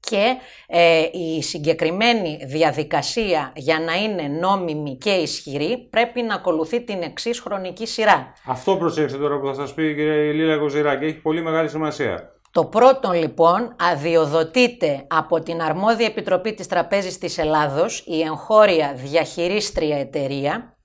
και ε, η συγκεκριμένη διαδικασία για να είναι νόμιμη και ισχυρή πρέπει να ακολουθεί την εξής χρονική σειρά. Αυτό προσέξτε τώρα που θα σας πει η κυρία Λίλα Κοζηράκη, έχει πολύ μεγάλη σημασία. Το πρώτο λοιπόν αδειοδοτείται από την Αρμόδια Επιτροπή της Τραπέζης της Ελλάδος η εγχώρια διαχειρίστρια εταιρεία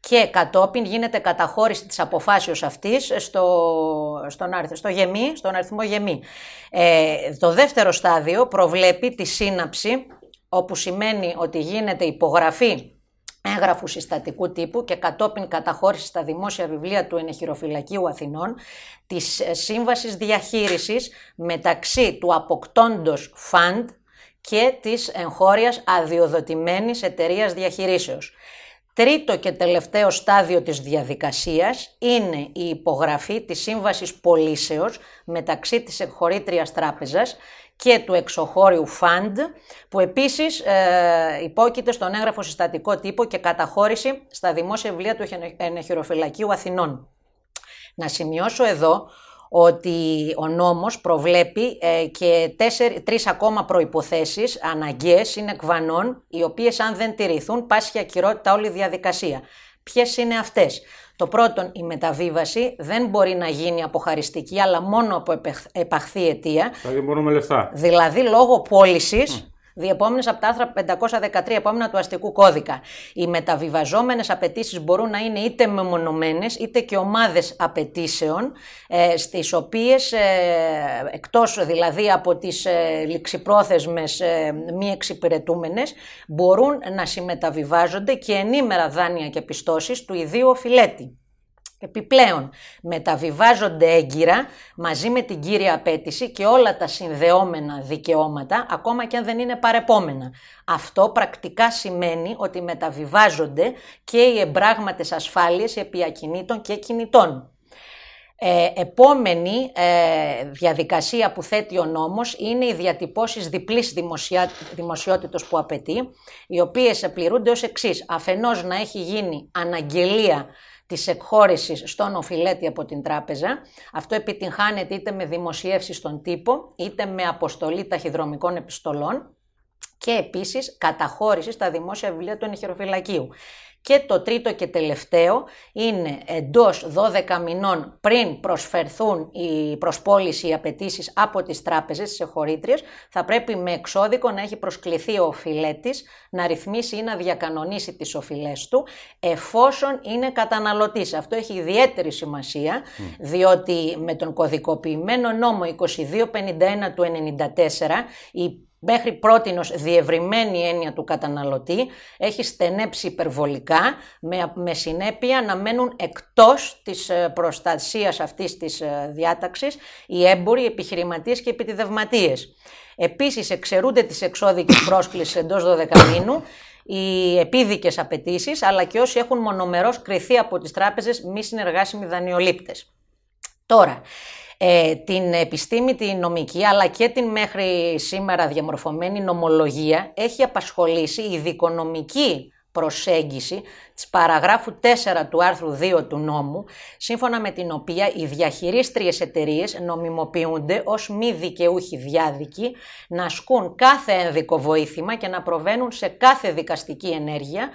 και κατόπιν γίνεται καταχώρηση της αποφάσεως αυτής στο, στον, στο γεμί, στον αριθμό γεμί. Ε, το δεύτερο στάδιο προβλέπει τη σύναψη, όπου σημαίνει ότι γίνεται υπογραφή έγγραφου συστατικού τύπου και κατόπιν καταχώρηση στα δημόσια βιβλία του Ενεχειροφυλακίου Αθηνών της σύμβασης διαχείρισης μεταξύ του αποκτώντος φαντ και της εγχώριας αδειοδοτημένης εταιρείας διαχειρήσεως. Τρίτο και τελευταίο στάδιο της διαδικασίας είναι η υπογραφή της Σύμβασης Πολίσεως μεταξύ της εκχωρήτριας τράπεζας και του εξωχώριου φαντ, που επίσης ε, υπόκειται στον έγγραφο συστατικό τύπο και καταχώρηση στα δημόσια βιβλία του Ενεχειροφυλακίου Αθηνών. Να σημειώσω εδώ ότι ο νόμος προβλέπει ε, και τέσσερι, τρεις ακόμα προϋποθέσεις αναγκαίες είναι κβανών, οι οποίες αν δεν τηρηθούν πάσχει ακυρότητα όλη η διαδικασία. Ποιες είναι αυτές; Το πρώτον, η μεταβίβαση δεν μπορεί να γίνει αποχαριστική, αλλά μόνο από επαχθή αιτία. Δηλαδή μπορούμε λεφτά. Δηλαδή λόγω πώλησης διεπόμενες από τα άρθρα 513 επόμενα του αστικού κώδικα. Οι μεταβιβαζόμενες απαιτήσεις μπορούν να είναι είτε μεμονωμένες είτε και ομάδες απαιτήσεων ε, στις οποίες ε, εκτός δηλαδή από τις ε, ληξιπρόθεσμες ε, μη εξυπηρετούμενες μπορούν να συμμεταβιβάζονται και ενήμερα δάνεια και πιστώσεις του ιδίου οφειλέτη. Επιπλέον, μεταβιβάζονται έγκυρα μαζί με την κύρια απέτηση και όλα τα συνδεόμενα δικαιώματα, ακόμα και αν δεν είναι παρεπόμενα. Αυτό πρακτικά σημαίνει ότι μεταβιβάζονται και οι εμπράγματες ασφάλειες επί ακινήτων και κινητών. Ε, επόμενη ε, διαδικασία που θέτει ο νόμος είναι οι διατυπώσεις διπλής δημοσια... δημοσιότητος που απαιτεί, οι οποίες πληρούνται ως εξής. Αφενός να έχει γίνει αναγγελία της εκχώρησης στον οφειλέτη από την τράπεζα. Αυτό επιτυγχάνεται είτε με δημοσίευση στον τύπο, είτε με αποστολή ταχυδρομικών επιστολών και επίσης καταχώρηση στα δημόσια βιβλία του ενηχειροφυλακίου. Και το τρίτο και τελευταίο είναι εντός 12 μηνών πριν προσφερθούν οι προσπόληση οι απαιτήσεις από τις τράπεζες, τις εχωρήτριες, θα πρέπει με εξώδικο να έχει προσκληθεί ο οφειλέτης να ρυθμίσει ή να διακανονίσει τις οφειλές του εφόσον είναι καταναλωτής. Αυτό έχει ιδιαίτερη σημασία διότι με τον κωδικοποιημένο νόμο 2251 του 1994 η μέχρι πρότινος διευρυμένη έννοια του καταναλωτή έχει στενέψει υπερβολικά με, με συνέπεια να μένουν εκτός της ε, προστασίας αυτής της ε, διάταξης οι έμποροι, οι επιχειρηματίες και οι επιτιδευματίες. Επίσης εξαιρούνται τις εξώδικες πρόσκλησης εντός 12 μήνου οι επίδικες απαιτήσεις, αλλά και όσοι έχουν μονομερώς κριθεί από τις τράπεζες μη συνεργάσιμοι δανειολήπτες. Τώρα, ε, την επιστήμη, την νομική, αλλά και την μέχρι σήμερα διαμορφωμένη νομολογία έχει απασχολήσει η δικονομική προσέγγιση της παραγράφου 4 του άρθρου 2 του νόμου, σύμφωνα με την οποία οι διαχειρίστριες εταιρείες νομιμοποιούνται ως μη δικαιούχοι διάδικοι να ασκούν κάθε ένδικο βοήθημα και να προβαίνουν σε κάθε δικαστική ενέργεια ε,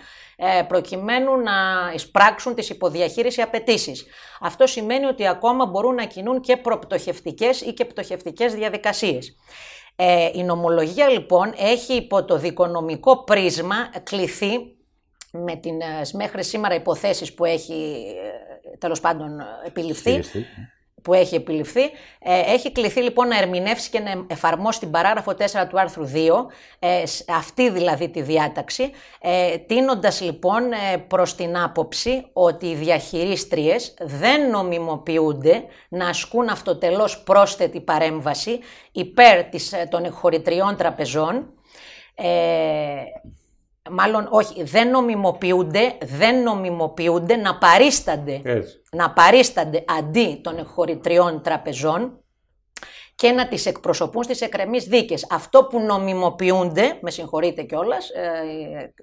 προκειμένου να εισπράξουν τις υποδιαχείριση απαιτήσεις. Αυτό σημαίνει ότι ακόμα μπορούν να κινούν και προπτωχευτικές ή και πτωχευτικές διαδικασίες. Ε, η νομολογία λοιπόν έχει υπό το δικονομικό πρίσμα κληθεί με τις ε, μέχρι σήμερα υποθέσεις που έχει ε, τέλος πάντων επιληφθεί, που έχει επιληφθεί, ε, έχει κληθεί λοιπόν να ερμηνεύσει και να εφαρμόσει την παράγραφο 4 του άρθρου 2, αυτή δηλαδή τη διάταξη, τίνοντας λοιπόν προς την άποψη ότι οι διαχειρίστριες δεν νομιμοποιούνται να ασκούν αυτοτελώς πρόσθετη παρέμβαση υπέρ της, των χωρητριών τραπεζών, μάλλον όχι, δεν νομιμοποιούνται, δεν νομιμοποιούνται να παρίστανται, να παρίστανται αντί των εχωρητριών τραπεζών και να τις εκπροσωπούν στις εκκρεμείς δίκες. Αυτό που νομιμοποιούνται, με συγχωρείτε κιόλας, ε,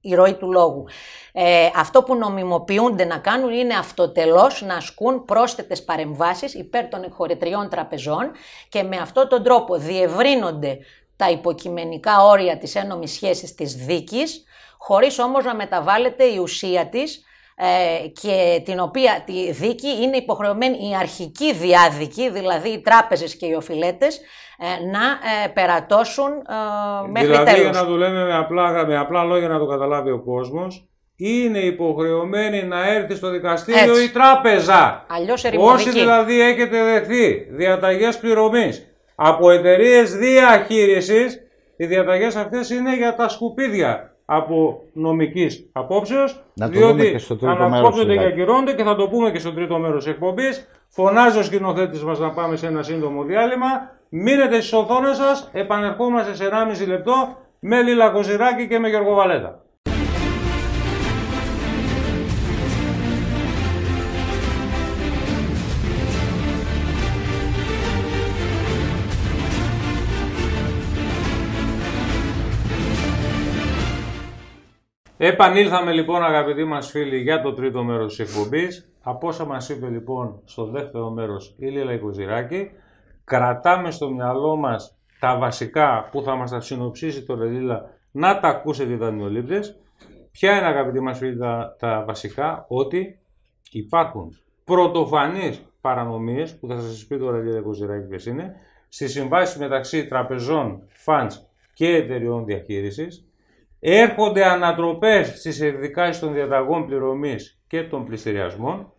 η ροή του λόγου. Ε, αυτό που νομιμοποιούνται να κάνουν είναι αυτοτελώς να ασκούν πρόσθετες παρεμβάσεις υπέρ των εχωρητριών τραπεζών και με αυτόν τον τρόπο διευρύνονται τα υποκειμενικά όρια της ένομης σχέσης της δίκης, χωρίς όμως να μεταβάλλεται η ουσία της ε, και την οποία τη δίκη είναι υποχρεωμένη η αρχική διάδικη, δηλαδή οι τράπεζες και οι οφειλέτες, ε, να ε, περατώσουν ε, μέχρι δηλαδή, τέλος. Δηλαδή, για να το λέμε με απλά, με απλά λόγια να το καταλάβει ο κόσμος, είναι υποχρεωμένη να έρθει στο δικαστήριο η τράπεζα. Αλλιώς Όσοι δηλαδή έχετε δεχθεί διαταγές πληρωμής από εταιρείες διαχείρισης, οι διαταγές αυτές είναι για τα σκουπίδια από νομικής απόψεως. Διότι ανακόπτονται και ακυρώνονται και θα το πούμε και στο τρίτο μέρος της εκπομπής. Φωνάζει ο σκηνοθέτης μας να πάμε σε ένα σύντομο διάλειμμα. Μείνετε στις οθόνες σας. Επανερχόμαστε σε 1,5 λεπτό με Λίλα Κοζηράκη και με Γιώργο Βαλέτα. Επανήλθαμε λοιπόν αγαπητοί μας φίλοι για το τρίτο μέρος της εκπομπής. Από όσα μας είπε λοιπόν στο δεύτερο μέρος η Λίλα Οικοζηράκη, κρατάμε στο μυαλό μας τα βασικά που θα μας τα συνοψίσει το Λίλα να τα ακούσετε οι δανειολήπτες. Ποια είναι αγαπητοί μας φίλοι τα, τα βασικά, ότι υπάρχουν πρωτοφανείς παρανομίες, που θα σας πει τώρα η Λίλα Οικοζηράκη ποιες είναι, στις συμβάσεις μεταξύ τραπεζών, funds και εταιριών διαχείρισης. Έρχονται ανατροπές στις εκδικάσεις των διαταγών πληρωμής και των πληστηριασμών.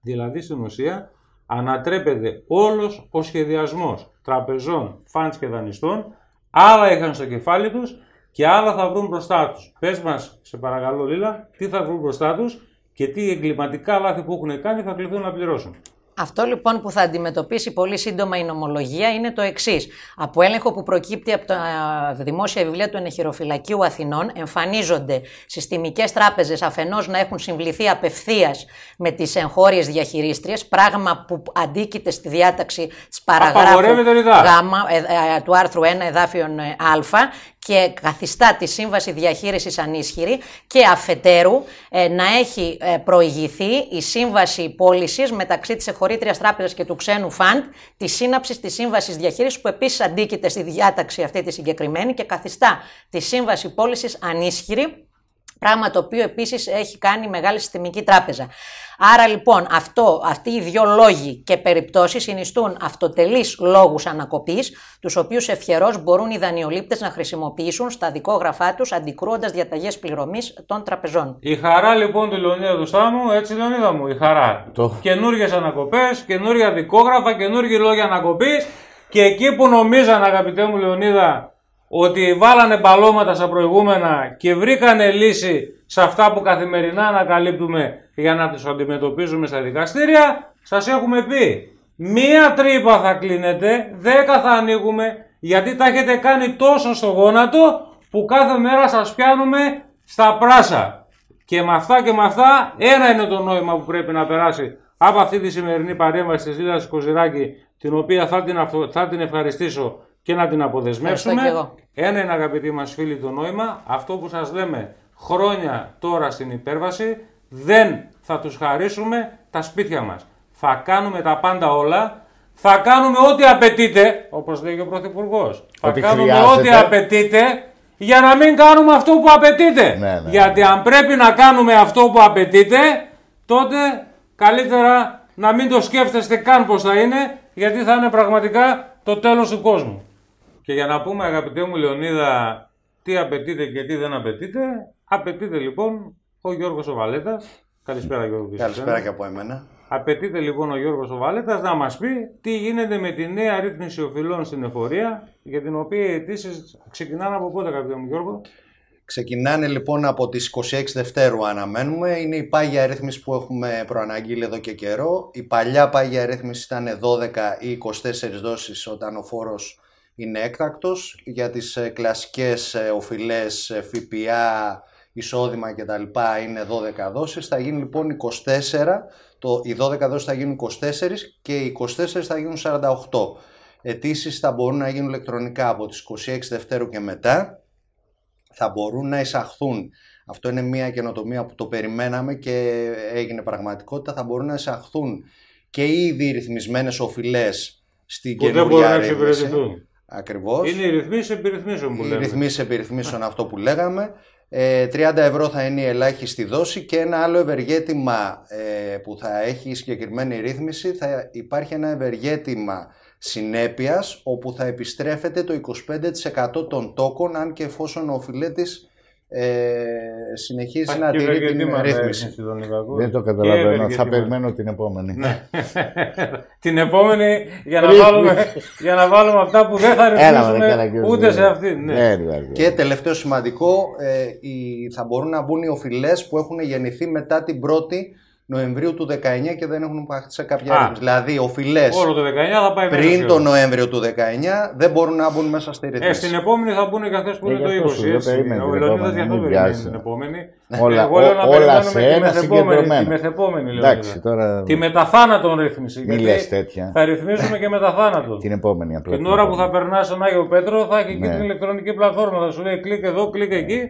Δηλαδή στην ουσία ανατρέπεται όλος ο σχεδιασμός τραπεζών, φαντς και δανειστών. Άλλα είχαν στο κεφάλι τους και άλλα θα βρουν μπροστά τους. Πες μας, σε παρακαλώ Λίλα, τι θα βρουν μπροστά τους και τι εγκληματικά λάθη που έχουν κάνει θα κληθούν να πληρώσουν. Αυτό λοιπόν που θα αντιμετωπίσει πολύ σύντομα η νομολογία είναι το εξής. Από έλεγχο που προκύπτει από τα δημόσια βιβλία του Ενεχειροφυλακίου Αθηνών, εμφανίζονται συστημικές τράπεζες αφενός να έχουν συμβληθεί απευθείας με τις εγχώριες διαχειρίστριες, πράγμα που αντίκειται στη διάταξη της παραγράφου Γ ε, ε, του άρθρου 1 εδάφιον ε, Α και καθιστά τη σύμβαση διαχείρισης ανίσχυρη και αφετέρου ε, να έχει ε, προηγηθεί η σύμβαση πώλησης μεταξύ της εχωρήτριας τράπεζας και του ξένου φαντ τη σύναψη της σύμβασης διαχείρισης που επίσης αντίκειται στη διάταξη αυτή τη συγκεκριμένη και καθιστά τη σύμβαση πώλησης ανίσχυρη Πράγμα το οποίο επίσης έχει κάνει μεγάλη συστημική τράπεζα. Άρα λοιπόν αυτό, αυτοί οι δύο λόγοι και περιπτώσεις συνιστούν αυτοτελείς λόγους ανακοπής, τους οποίους ευχερός μπορούν οι δανειολήπτες να χρησιμοποιήσουν στα δικόγραφά τους αντικρούοντας διαταγές πληρωμής των τραπεζών. Η χαρά λοιπόν του Λεωνίδα του Στάμου, έτσι Λεωνίδα μου, η χαρά. Το... Καινούργιες ανακοπές, καινούργια δικόγραφα, καινούργιοι λόγοι ανακοπής και εκεί που νομίζαν αγαπητέ μου Λεωνίδα ότι βάλανε μπαλώματα στα προηγούμενα και βρήκανε λύση σε αυτά που καθημερινά ανακαλύπτουμε για να τους αντιμετωπίζουμε στα δικαστήρια, σας έχουμε πει. Μία τρύπα θα κλείνετε, δέκα θα ανοίγουμε, γιατί τα έχετε κάνει τόσο στο γόνατο που κάθε μέρα σας πιάνουμε στα πράσα. Και με αυτά και με αυτά, ένα είναι το νόημα που πρέπει να περάσει από αυτή τη σημερινή παρέμβαση της Λίλας Κοζηράκη, την οποία θα την, θα την ευχαριστήσω και να την αποδεσμεύσουμε. Ένα είναι αγαπητοί μας φίλοι το νόημα, αυτό που σας λέμε χρόνια τώρα στην υπέρβαση, δεν θα τους χαρίσουμε τα σπίτια μας. Θα κάνουμε τα πάντα όλα, θα κάνουμε ό,τι απαιτείται, όπως λέει και ο Πρωθυπουργός. Θα κάνουμε ό,τι απαιτείται για να μην κάνουμε αυτό που απαιτείται. Ναι, ναι, Γιατί ναι. αν πρέπει να κάνουμε αυτό που απαιτείται, τότε καλύτερα να μην το σκέφτεστε καν πώς θα είναι, γιατί θα είναι πραγματικά το τέλος του κόσμου. Και για να πούμε αγαπητέ μου Λεωνίδα τι απαιτείται και τι δεν απαιτείται, απαιτείται λοιπόν ο Γιώργος ο Καλησπέρα Γιώργο. Καλησπέρα και από εμένα. Απαιτείται λοιπόν ο Γιώργος ο να μας πει τι γίνεται με τη νέα ρύθμιση οφειλών στην εφορία, για την οποία οι αιτήσεις ξεκινάνε από πότε αγαπητέ μου Γιώργο; Ξεκινάνε λοιπόν από τις 26 Δευτέρου αναμένουμε. Είναι η πάγια ρύθμιση που έχουμε προαναγγείλει εδώ και καιρό. Η παλιά πάγια ρύθμιση ήταν 12 ή 24 δόσεις όταν ο φόρος είναι έκτακτος. Για τις ε, κλασικές ε, οφειλές ε, ΦΠΑ, εισόδημα κτλ. είναι 12 δόσεις. Θα γίνει λοιπόν 24, το, οι 12 δόσεις θα γίνουν 24 και οι 24 θα γίνουν 48. Αιτήσεις θα μπορούν να γίνουν ηλεκτρονικά από τις 26 Δευτέρου και μετά. Θα μπορούν να εισαχθούν. Αυτό είναι μια καινοτομία που το περιμέναμε και έγινε πραγματικότητα. Θα μπορούν να εισαχθούν και ήδη ρυθμισμένες οφειλές στην καινούργια ρύθμιση. Ακριβώς. Είναι οι ρυθμίσεις επιρρυθμίσεων που λέμε. Οι ρυθμίσεις επιρρυθμίσεων, αυτό που λέγαμε. Ε, 30 ευρώ θα είναι η ελάχιστη δόση και ένα άλλο ευεργέτημα ε, που θα έχει συγκεκριμένη ρύθμιση θα υπάρχει ένα ευεργέτημα συνέπειας όπου θα επιστρέφεται το 25% των τόκων αν και εφόσον ο οφειλέτης ε, συνεχίζει να τηρεί την ρύθμιση. Δεν το καταλαβαίνω. Θα περιμένω την επόμενη. Ναι. την επόμενη για να, βάλουμε, για να βάλουμε αυτά που δεν θα ρυθμίσουμε ούτε σε αυτή. Ναι. Ναι, και τελευταίο σημαντικό, ε, θα μπορούν να μπουν οι οφειλές που έχουν γεννηθεί μετά την πρώτη Νοεμβρίου του 19 και δεν έχουν υπαχθεί σε κάποια ρύθμιση. Δηλαδή, οφειλέ πριν το Νοέμβριο του 19 δεν μπορούν να μπουν μέσα στη ρύθμιση. Ε, στην επόμενη θα μπουν και αυτές που είναι το 20. Ο Λεωνίδας για αυτό περιμένει την επόμενη. Όλα, Εγώ λέω να όλα σε ένα συγκεκριμένο. Τη μεθεπόμενη, Εντάξει, τώρα... Τη μεταθάνατον ρύθμιση. Μην λες τέτοια. Θα ρυθμίσουμε και μεταθάνατον. την επόμενη απλά. Την ώρα που θα περνάς στον Άγιο Πέτρο θα έχει και ναι. την ηλεκτρονική πλατφόρμα. Θα σου λέει κλικ εδώ, κλικ εκεί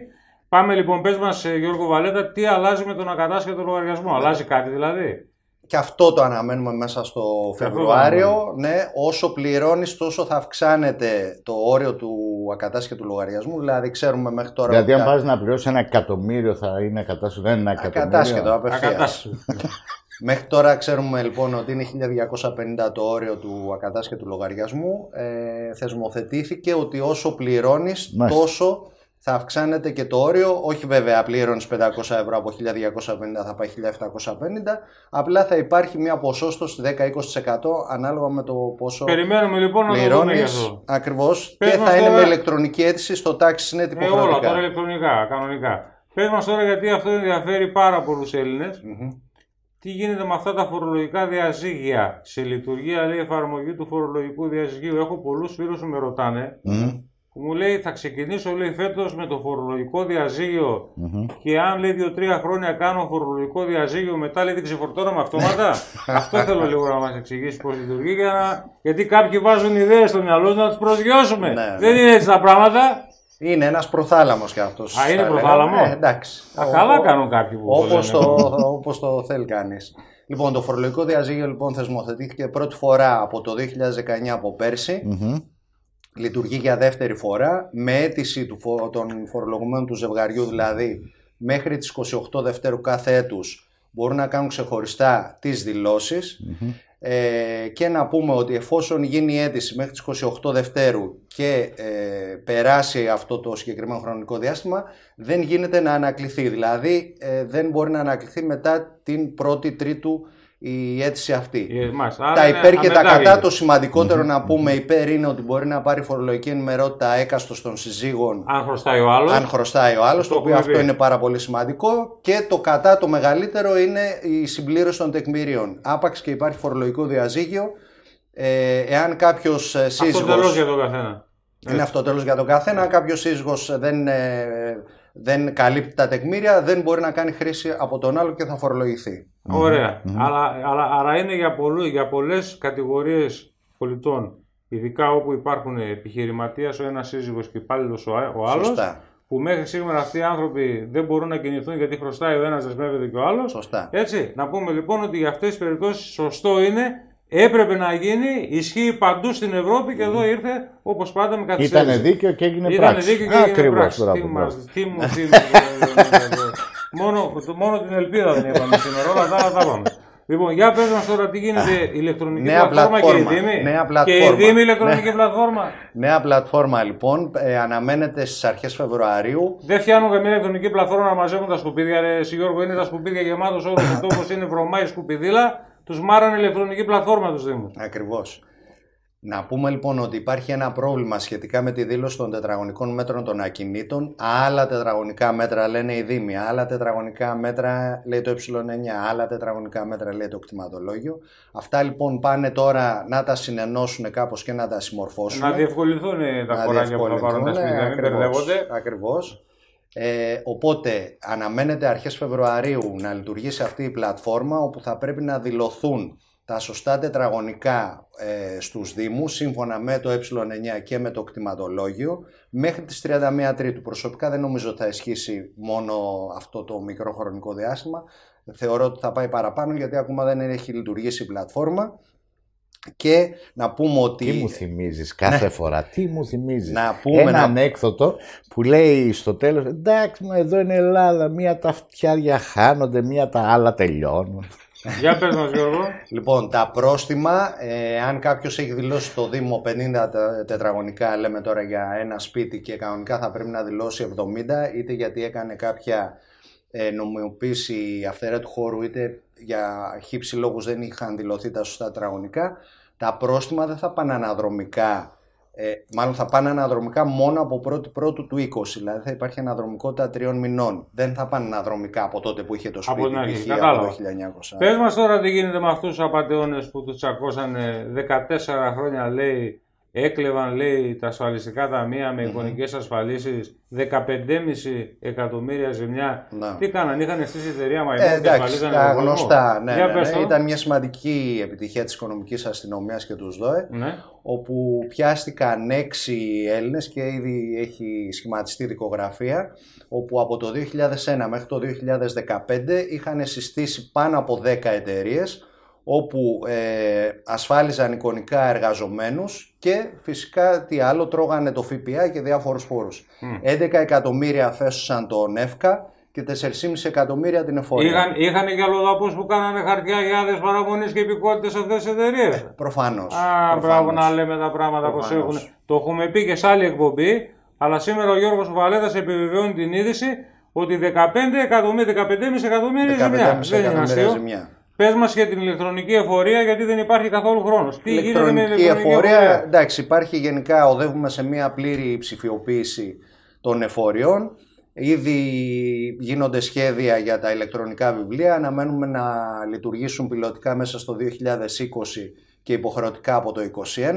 Πάμε λοιπόν, πες μας ε, Γιώργο Βαλέτα, τι αλλάζει με τον ακατάσχετο λογαριασμό, αλλάζει κάτι δηλαδή. Και αυτό το αναμένουμε μέσα στο Φεβρουάριο. Ναι, όσο πληρώνεις, τόσο θα αυξάνεται το όριο του ακατάσχετου λογαριασμού. Δηλαδή, ξέρουμε μέχρι τώρα. Δηλαδή, αν πα να πληρώσεις ένα εκατομμύριο, θα είναι ακατάσχετο. Δεν είναι ένα εκατομμύριο. Ακατάσχετο, απευθείας. Μέχρι τώρα ξέρουμε λοιπόν ότι είναι 1250 το όριο του ακατάσχετου λογαριασμού. Ε, θεσμοθετήθηκε ότι όσο πληρώνεις τόσο θα αυξάνεται και το όριο. Όχι βέβαια πλήρωνεις 500 ευρώ από 1250 θα πάει 1750. Απλά θα υπάρχει μια ποσόστοση 10-20% ανάλογα με το πόσο Περιμένουμε λοιπόν να το δούμε αυτό. Ακριβώς. και θα είναι με ηλεκτρονική αίτηση στο τάξη είναι Ε, όλα τώρα ηλεκτρονικά, κανονικά. Πες μας τώρα γιατί αυτό ενδιαφέρει πάρα πολλούς τι γίνεται με αυτά τα φορολογικά διαζύγια; Σε λειτουργία λέει εφαρμογή του φορολογικού διαζυγίου. Έχω πολλούς φίλους που με ρωτάνε που μου λέει θα ξεκινήσω λέει φέτος με το φορολογικό και αν λέει δύο-τρία χρόνια κάνω φορολογικό διαζύγιο μετά λέει δεν ξεφορτώνω αυτόματα. Αυτό θέλω λίγο να μας εξηγήσει πώς λειτουργεί για να... γιατί κάποιοι βάζουν ιδέες στο μυαλό να τους προσγειώσουμε. Ναι, δεν ναι. είναι έτσι τα πράγματα. Είναι ένας προθάλαμος κι αυτός. Α, είναι προθάλαμο; Ε, εντάξει. Α, καλά κάνουν κάποιοι που Όπως το, όπως το θέλει κανείς. Λοιπόν, το φορολογικό διαζύγιο λοιπόν θεσμοθετήθηκε πρώτη φορά από το 2019 από περσι Λειτουργεί για δεύτερη φορά με αίτηση του, των φορολογουμένων του ζευγαριού δηλαδή μέχρι τις 28 Δευτέρου κάθε έτους μπορούν να κάνουν ξεχωριστά τις δηλωσεις ε, και να πούμε ότι εφόσον γίνει η αίτηση μέχρι τις 28 Δευτέρου και ε, περάσει αυτό το συγκεκριμένο χρονικό διάστημα δεν γίνεται να ανακληθεί. Δηλαδή ε, δεν μπορεί να ανακληθεί μετά την 1η Τρίτου η αίτηση αυτή. Ε, τα υπέρ και τα κατά, το σημαντικοτερο να πούμε υπέρ είναι ότι μπορεί να πάρει φορολογική ενημερότητα έκαστος των συζύγων. Αν χρωστάει ο άλλος. Αν χρωστάει ο άλλος, το, οποίο αυτό είναι πάρα πολύ σημαντικό. Και το κατά το μεγαλύτερο είναι η συμπλήρωση των τεκμηρίων. Άπαξ και υπάρχει φορολογικό διαζύγιο. Ε, εάν κάποιος σύζυγο. Αυτό τέλος για τον καθένα. Είναι αυτό τέλος για τον καθένα. Αν κάποιος σύζυγος δεν ε, δεν καλύπτει τα τεκμήρια, δεν μπορεί να κάνει χρήση από τον άλλο και θα φορολογηθεί. Ωραία. Mm-hmm. Αλλά, αλλά, άρα είναι για, πολλού, για πολλές κατηγορίες πολιτών, ειδικά όπου υπάρχουν επιχειρηματίας ο ένας σύζυγος και υπάλληλος ο, ο άλλος, Σωστά. που μέχρι σήμερα αυτοί οι άνθρωποι δεν μπορούν να κινηθούν γιατί χρωστάει ο ένας, δεσμεύεται και ο άλλος. Σωστά. Έτσι, να πούμε λοιπόν ότι για αυτές τις περιπτώσεις σωστό είναι Έπρεπε να γίνει, ισχύει παντού στην Ευρώπη και εδώ ήρθε όπως πάντα με καθυστέρηση. Ήταν δίκαιο και έγινε Ήτανε πράξη. Δίκαιο και έγινε Ακριβώς, πράξη. Τι, μας, τι μου, τι μου, μόνο, μόνο την ελπίδα δεν είπαμε σήμερα, όλα τα τα είπαμε. Λοιπόν, για πες μας τώρα τι γίνεται ηλεκτρονική νέα πλατφόρμα, πλατφόρμα και η Δήμη. Νέα πλατφόρμα. Και η Δήμη ηλεκτρονική νέα. πλατφόρμα. Νέα πλατφόρμα λοιπόν, ε, αναμένεται στις αρχές Φεβρουαρίου. Δεν φτιάχνουν καμία ηλεκτρονική πλατφόρμα να μαζεύουν τα σκουπίδια. Ρε, Σιγιώργο, είναι τα σκουπίδια γεμάτος όλος ο τόπος, είναι βρωμάει σκουπιδίλα τους μάρανε ηλεκτρονική πλατφόρμα τους Δήμου. Ακριβώς. Να πούμε λοιπόν ότι υπάρχει ένα πρόβλημα σχετικά με τη δήλωση των τετραγωνικών μέτρων των ακινήτων. Άλλα τετραγωνικά μέτρα λένε οι Δήμοι, άλλα τετραγωνικά μέτρα λέει το ε9, άλλα τετραγωνικά μέτρα λέει το κτηματολόγιο. Αυτά λοιπόν πάνε τώρα να τα συνενώσουν κάπως και να τα συμμορφώσουν. Να διευκολυνθούν τα χωράκια που θα πάρουν τα σπίτια, μην μπερδεύονται. Ακριβώς. Ε, οπότε αναμένεται αρχές Φεβρουαρίου να λειτουργήσει αυτή η πλατφόρμα όπου θα πρέπει να δηλωθούν τα σωστά τετραγωνικά ε, στους Δήμους σύμφωνα με το ε9 και με το κτηματολόγιο μέχρι τις 31 Τρίτου. Προσωπικά δεν νομίζω ότι θα ισχύσει μόνο αυτό το μικρό χρονικό διάστημα. Θεωρώ ότι θα πάει παραπάνω γιατί ακόμα δεν έχει λειτουργήσει η πλατφόρμα και να πούμε ότι. Τι μου θυμίζεις κάθε ναι. φορά, τι μου θυμίζεις; Να πούμε Ένα να... ανέκδοτο που λέει στο τέλος: Εντάξει, μα εδώ είναι Ελλάδα. Μία τα φτιάρια χάνονται, μία τα άλλα τελειώνουν. Για πες μας Γιώργο. Λοιπόν, τα πρόστιμα, ε, αν κάποιος έχει δηλώσει το Δήμο 50 τετραγωνικά, λέμε τώρα για ένα σπίτι και κανονικά θα πρέπει να δηλώσει 70, είτε γιατί έκανε κάποια ε, νομιμοποίηση αυθαίρετου χώρου, είτε για χύψη λόγους δεν είχαν δηλωθεί τα σωστά τετραγωνικά, τα πρόστιμα δεν θα πάνε αναδρομικά, ε, μάλλον θα πάνε αναδρομικά μόνο από 1η Πρώτου του 20, δηλαδή θα υπάρχει αναδρομικότητα τριών μηνών. Δεν θα πάνε αναδρομικά από τότε που είχε το σπίτι, από, αρχή, από το 1900. Πες μας τώρα τι γίνεται με αυτούς τους απαταιώνες που τους τσακώσανε 14 χρόνια λέει Έκλεβαν, λέει, τα ασφαλιστικά ταμεία με εικονικές ασφαλίσεις 15,5 εκατομμύρια ζημιά. Να. Τι κάνανε, είχαν στήσει εταιρεία Μαϊμόν ε, και ασφαλίζανε τα γνωστά, ναι, ναι, ναι, Ήταν μια σημαντική επιτυχία της οικονομικής αστυνομίας και τους ΔΟΕ, ναι. όπου πιάστηκαν έξι Έλληνες και ήδη έχει σχηματιστεί δικογραφία, όπου από το 2001 μέχρι το 2015 είχαν συστήσει πάνω από 10 εταιρείες όπου ε, ασφάλιζαν εικονικά εργαζομένους και φυσικά τι άλλο τρώγανε το ΦΠΑ και διάφορους φόρους. 11 εκατομμύρια θέσουσαν τον ΕΦΚΑ και 4,5 εκατομμύρια την εφορία. Είχαν, είχαν και αλλοδαπού που κάνανε χαρτιά για άδειε παραμονή και υπηκότητε αυτές τις εταιρείες. Προφανώς. Α, μπράβο να λέμε τα πράγματα πώ έχουν. Το έχουμε πει και σε άλλη εκπομπή, αλλά σήμερα ο Γιώργος Βαλέτα επιβεβαιώνει την είδηση ότι 15 εκατομμύρια, 15,5 εκατομμύρια ζημιά. Δεν είναι αστείο. Πες μας για την ηλεκτρονική εφορία, γιατί δεν υπάρχει καθόλου χρόνος. Τι γίνεται με ηλεκτρονική εφορία. εφορία; Εντάξει, υπάρχει γενικά, οδεύουμε σε μια πλήρη ψηφιοποίηση των εφοριών. Ήδη γίνονται σχέδια για τα ηλεκτρονικά βιβλία. Αναμένουμε να λειτουργήσουν πιλωτικά μέσα στο 2020 και υποχρεωτικά από το 2021.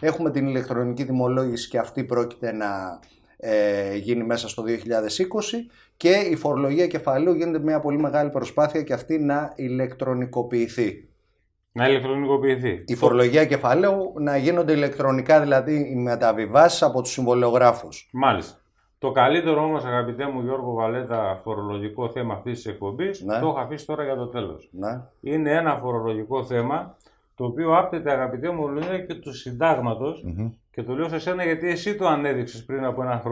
Έχουμε την ηλεκτρονική δημολόγηση και αυτή πρόκειται να ε, γίνει μέσα στο 2020 και η φορολογία κεφαλαίου γίνεται μια πολύ μεγάλη προσπάθεια και αυτή να ηλεκτρονικοποιηθεί. Να ηλεκτρονικοποιηθεί. Η φορολογία κεφαλαίου να γίνονται ηλεκτρονικά δηλαδή οι μεταβιβάσεις από τους συμβολιογράφους. Μάλιστα. Το καλύτερο όμως, αγαπητέ μου Γιώργο Βαλέτα, φορολογικό θέμα αυτής της εκπομπής, ναι. το έχω αφήσει τώρα για το τέλος. Ναι. Είναι ένα φορολογικό θέμα το οποίο άπτεται, αγαπητέ μου, λέει και του συντάγματος. Και το λέω σε σένα γιατί εσύ το ανέδειξες πριν από ένα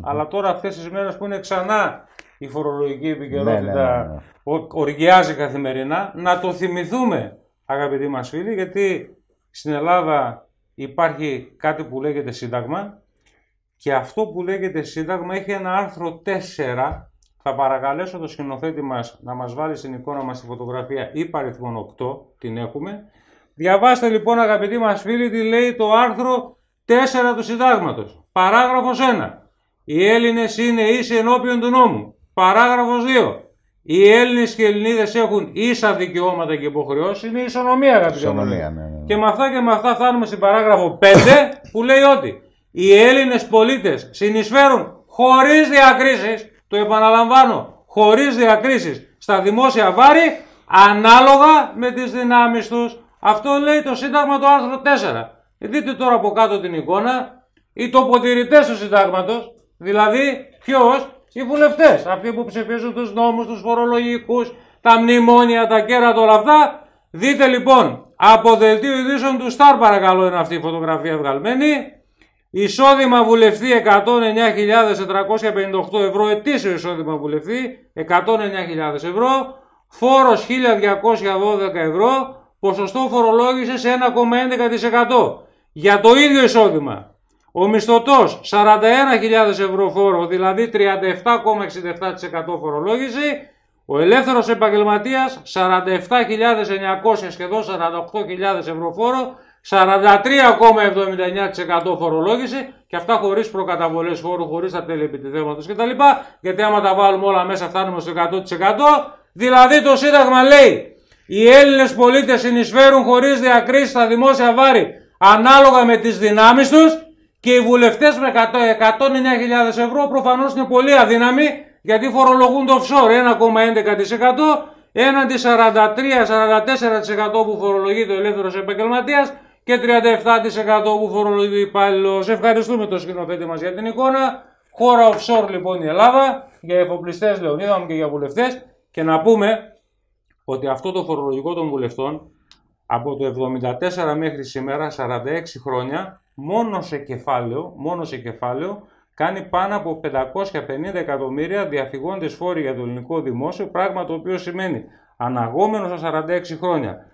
Αλλά τώρα αυτές τις μέρες που είναι ξανά η φορολογική επικαιρότητα ναι, ναι, ναι, οργιάζει καθημερινά, να το θυμηθούμε, αγαπητοί μας φίλοι, γιατί στην Ελλάδα υπάρχει κάτι που λέγεται Σύνταγμα και αυτό που λέγεται Σύνταγμα έχει ένα άρθρο 4. Θα παρακαλέσω το σκηνοθέτη μας να μας βάλει στην εικόνα μας τη φωτογραφία υπαριθμών 8, την έχουμε. Διαβάστε λοιπόν αγαπητοί μας φίλοι τι λέει το άρθρο 4 του Συντάγματος. Παράγραφος 1. Οι Έλληνες είναι ίσοι ενώπιον του νόμου. Παράγραφος 2. Οι Έλληνες και οι Ελληνίδες έχουν ίσα δικαιώματα και υποχρεώσεις. Είναι ισονομία αγαπητοί μου. Ναι, ναι, ναι. Και με αυτά και με αυτά φτάνουμε στην παράγραφο 5 που λέει ότι οι Έλληνες πολίτες συνεισφέρουν χωρίς διακρίσεις, το επαναλαμβάνω, χωρίς διακρίσεις στα δημόσια βάρη ανάλογα με τις δυνάμεις τους. Αυτό λέει το Σύνταγμα το άρθρο 4. Δείτε τώρα από κάτω την εικόνα, οι τοποτηρητές του Συντάγματος, δηλαδή ποιος, οι βουλευτές, αυτοί που ψηφίζουν τους νόμους, τους φορολογικούς, τα μνημόνια, τα κέρατα, όλα αυτά. Δείτε λοιπόν, από δελτίο ειδήσεων του Σταρ παρακαλώ είναι αυτή η φωτογραφία βγαλμένη. Εισόδημα βουλευτή 109.458 ευρώ, ετήσιο εισόδημα βουλευτή 109.000 ευρώ, φόρος 1.212 ευρώ, ποσοστό φορολόγησης 1,11%. Για το ίδιο εισόδημα, ο μισθωτός 41.000 ευρώ φόρο, δηλαδή 37,67% φορολόγηση, ο ελεύθερος επαγγελματίας 47.900 σχεδόν 48.000 ευρώ φόρο, 43,79% φορολόγηση και αυτά χωρίς προκαταβολές φόρου, χωρίς τα τέλη επιτιδέματος κτλ. Γιατί άμα τα βάλουμε όλα μέσα φτάνουμε στο 100%. Δηλαδή το Σύνταγμα λέει οι Έλληνες πολίτες συνεισφέρουν χωρίς διακρίσεις στα δημόσια βάρη ανάλογα με τις δυνάμεις τους και οι βουλευτές με 109.000 ευρώ προφανώς είναι πολύ αδύναμοι γιατί φορολογούν το offshore 1,11% έναντι 43-44% που φορολογεί το ελεύθερος επαγγελματίας και 37% που φορολογεί ο υπάλληλος. Ευχαριστούμε τον σκηνοθέτη μας για την εικόνα. Χώρα offshore λοιπόν η Ελλάδα για εφοπλιστές Λεωνίδα και για βουλευτές. Και να πούμε ότι αυτό το φορολογικό των βουλευτών από το 74 μέχρι σήμερα, 46 χρόνια, μόνο σε κεφάλαιο, μόνο σε κεφάλαιο κάνει πάνω από 550 εκατομμύρια διαφυγόντες φόροι για το ελληνικό δημόσιο, πράγμα το οποίο σημαίνει αναγόμενο στα 46 χρόνια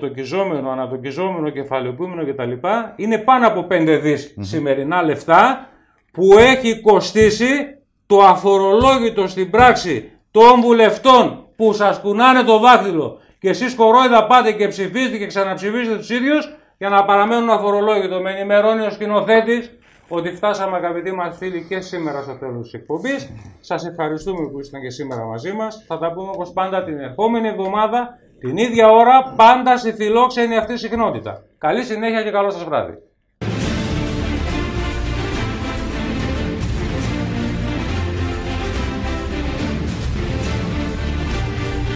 το κυζόμενο, ανατοκιζόμενο, κεφαλαιοποιούμενο κτλ. είναι πάνω από 5 δις σημερινά λεφτά που έχει κοστίσει το αφορολόγητο στην πράξη των βουλευτών που σας κουνάνε το δάχτυλο και εσείς κορόιδα πάτε και ψηφίζετε και ξαναψηφίζετε τους ίδιους για να παραμένουν αφορολόγητο. Με ενημερώνει ο σκηνοθέτης ότι φτάσαμε αγαπητοί μας φίλοι και σήμερα στο τέλος της εκπομπής. Σας ευχαριστούμε που ήσασταν και σήμερα μαζί μας. Θα τα πούμε όπως πάντα την επόμενη εβδομάδα την ίδια ώρα πάντα στη φιλόξενη αυτή συχνότητα. Καλή συνέχεια και καλό σας βράδυ.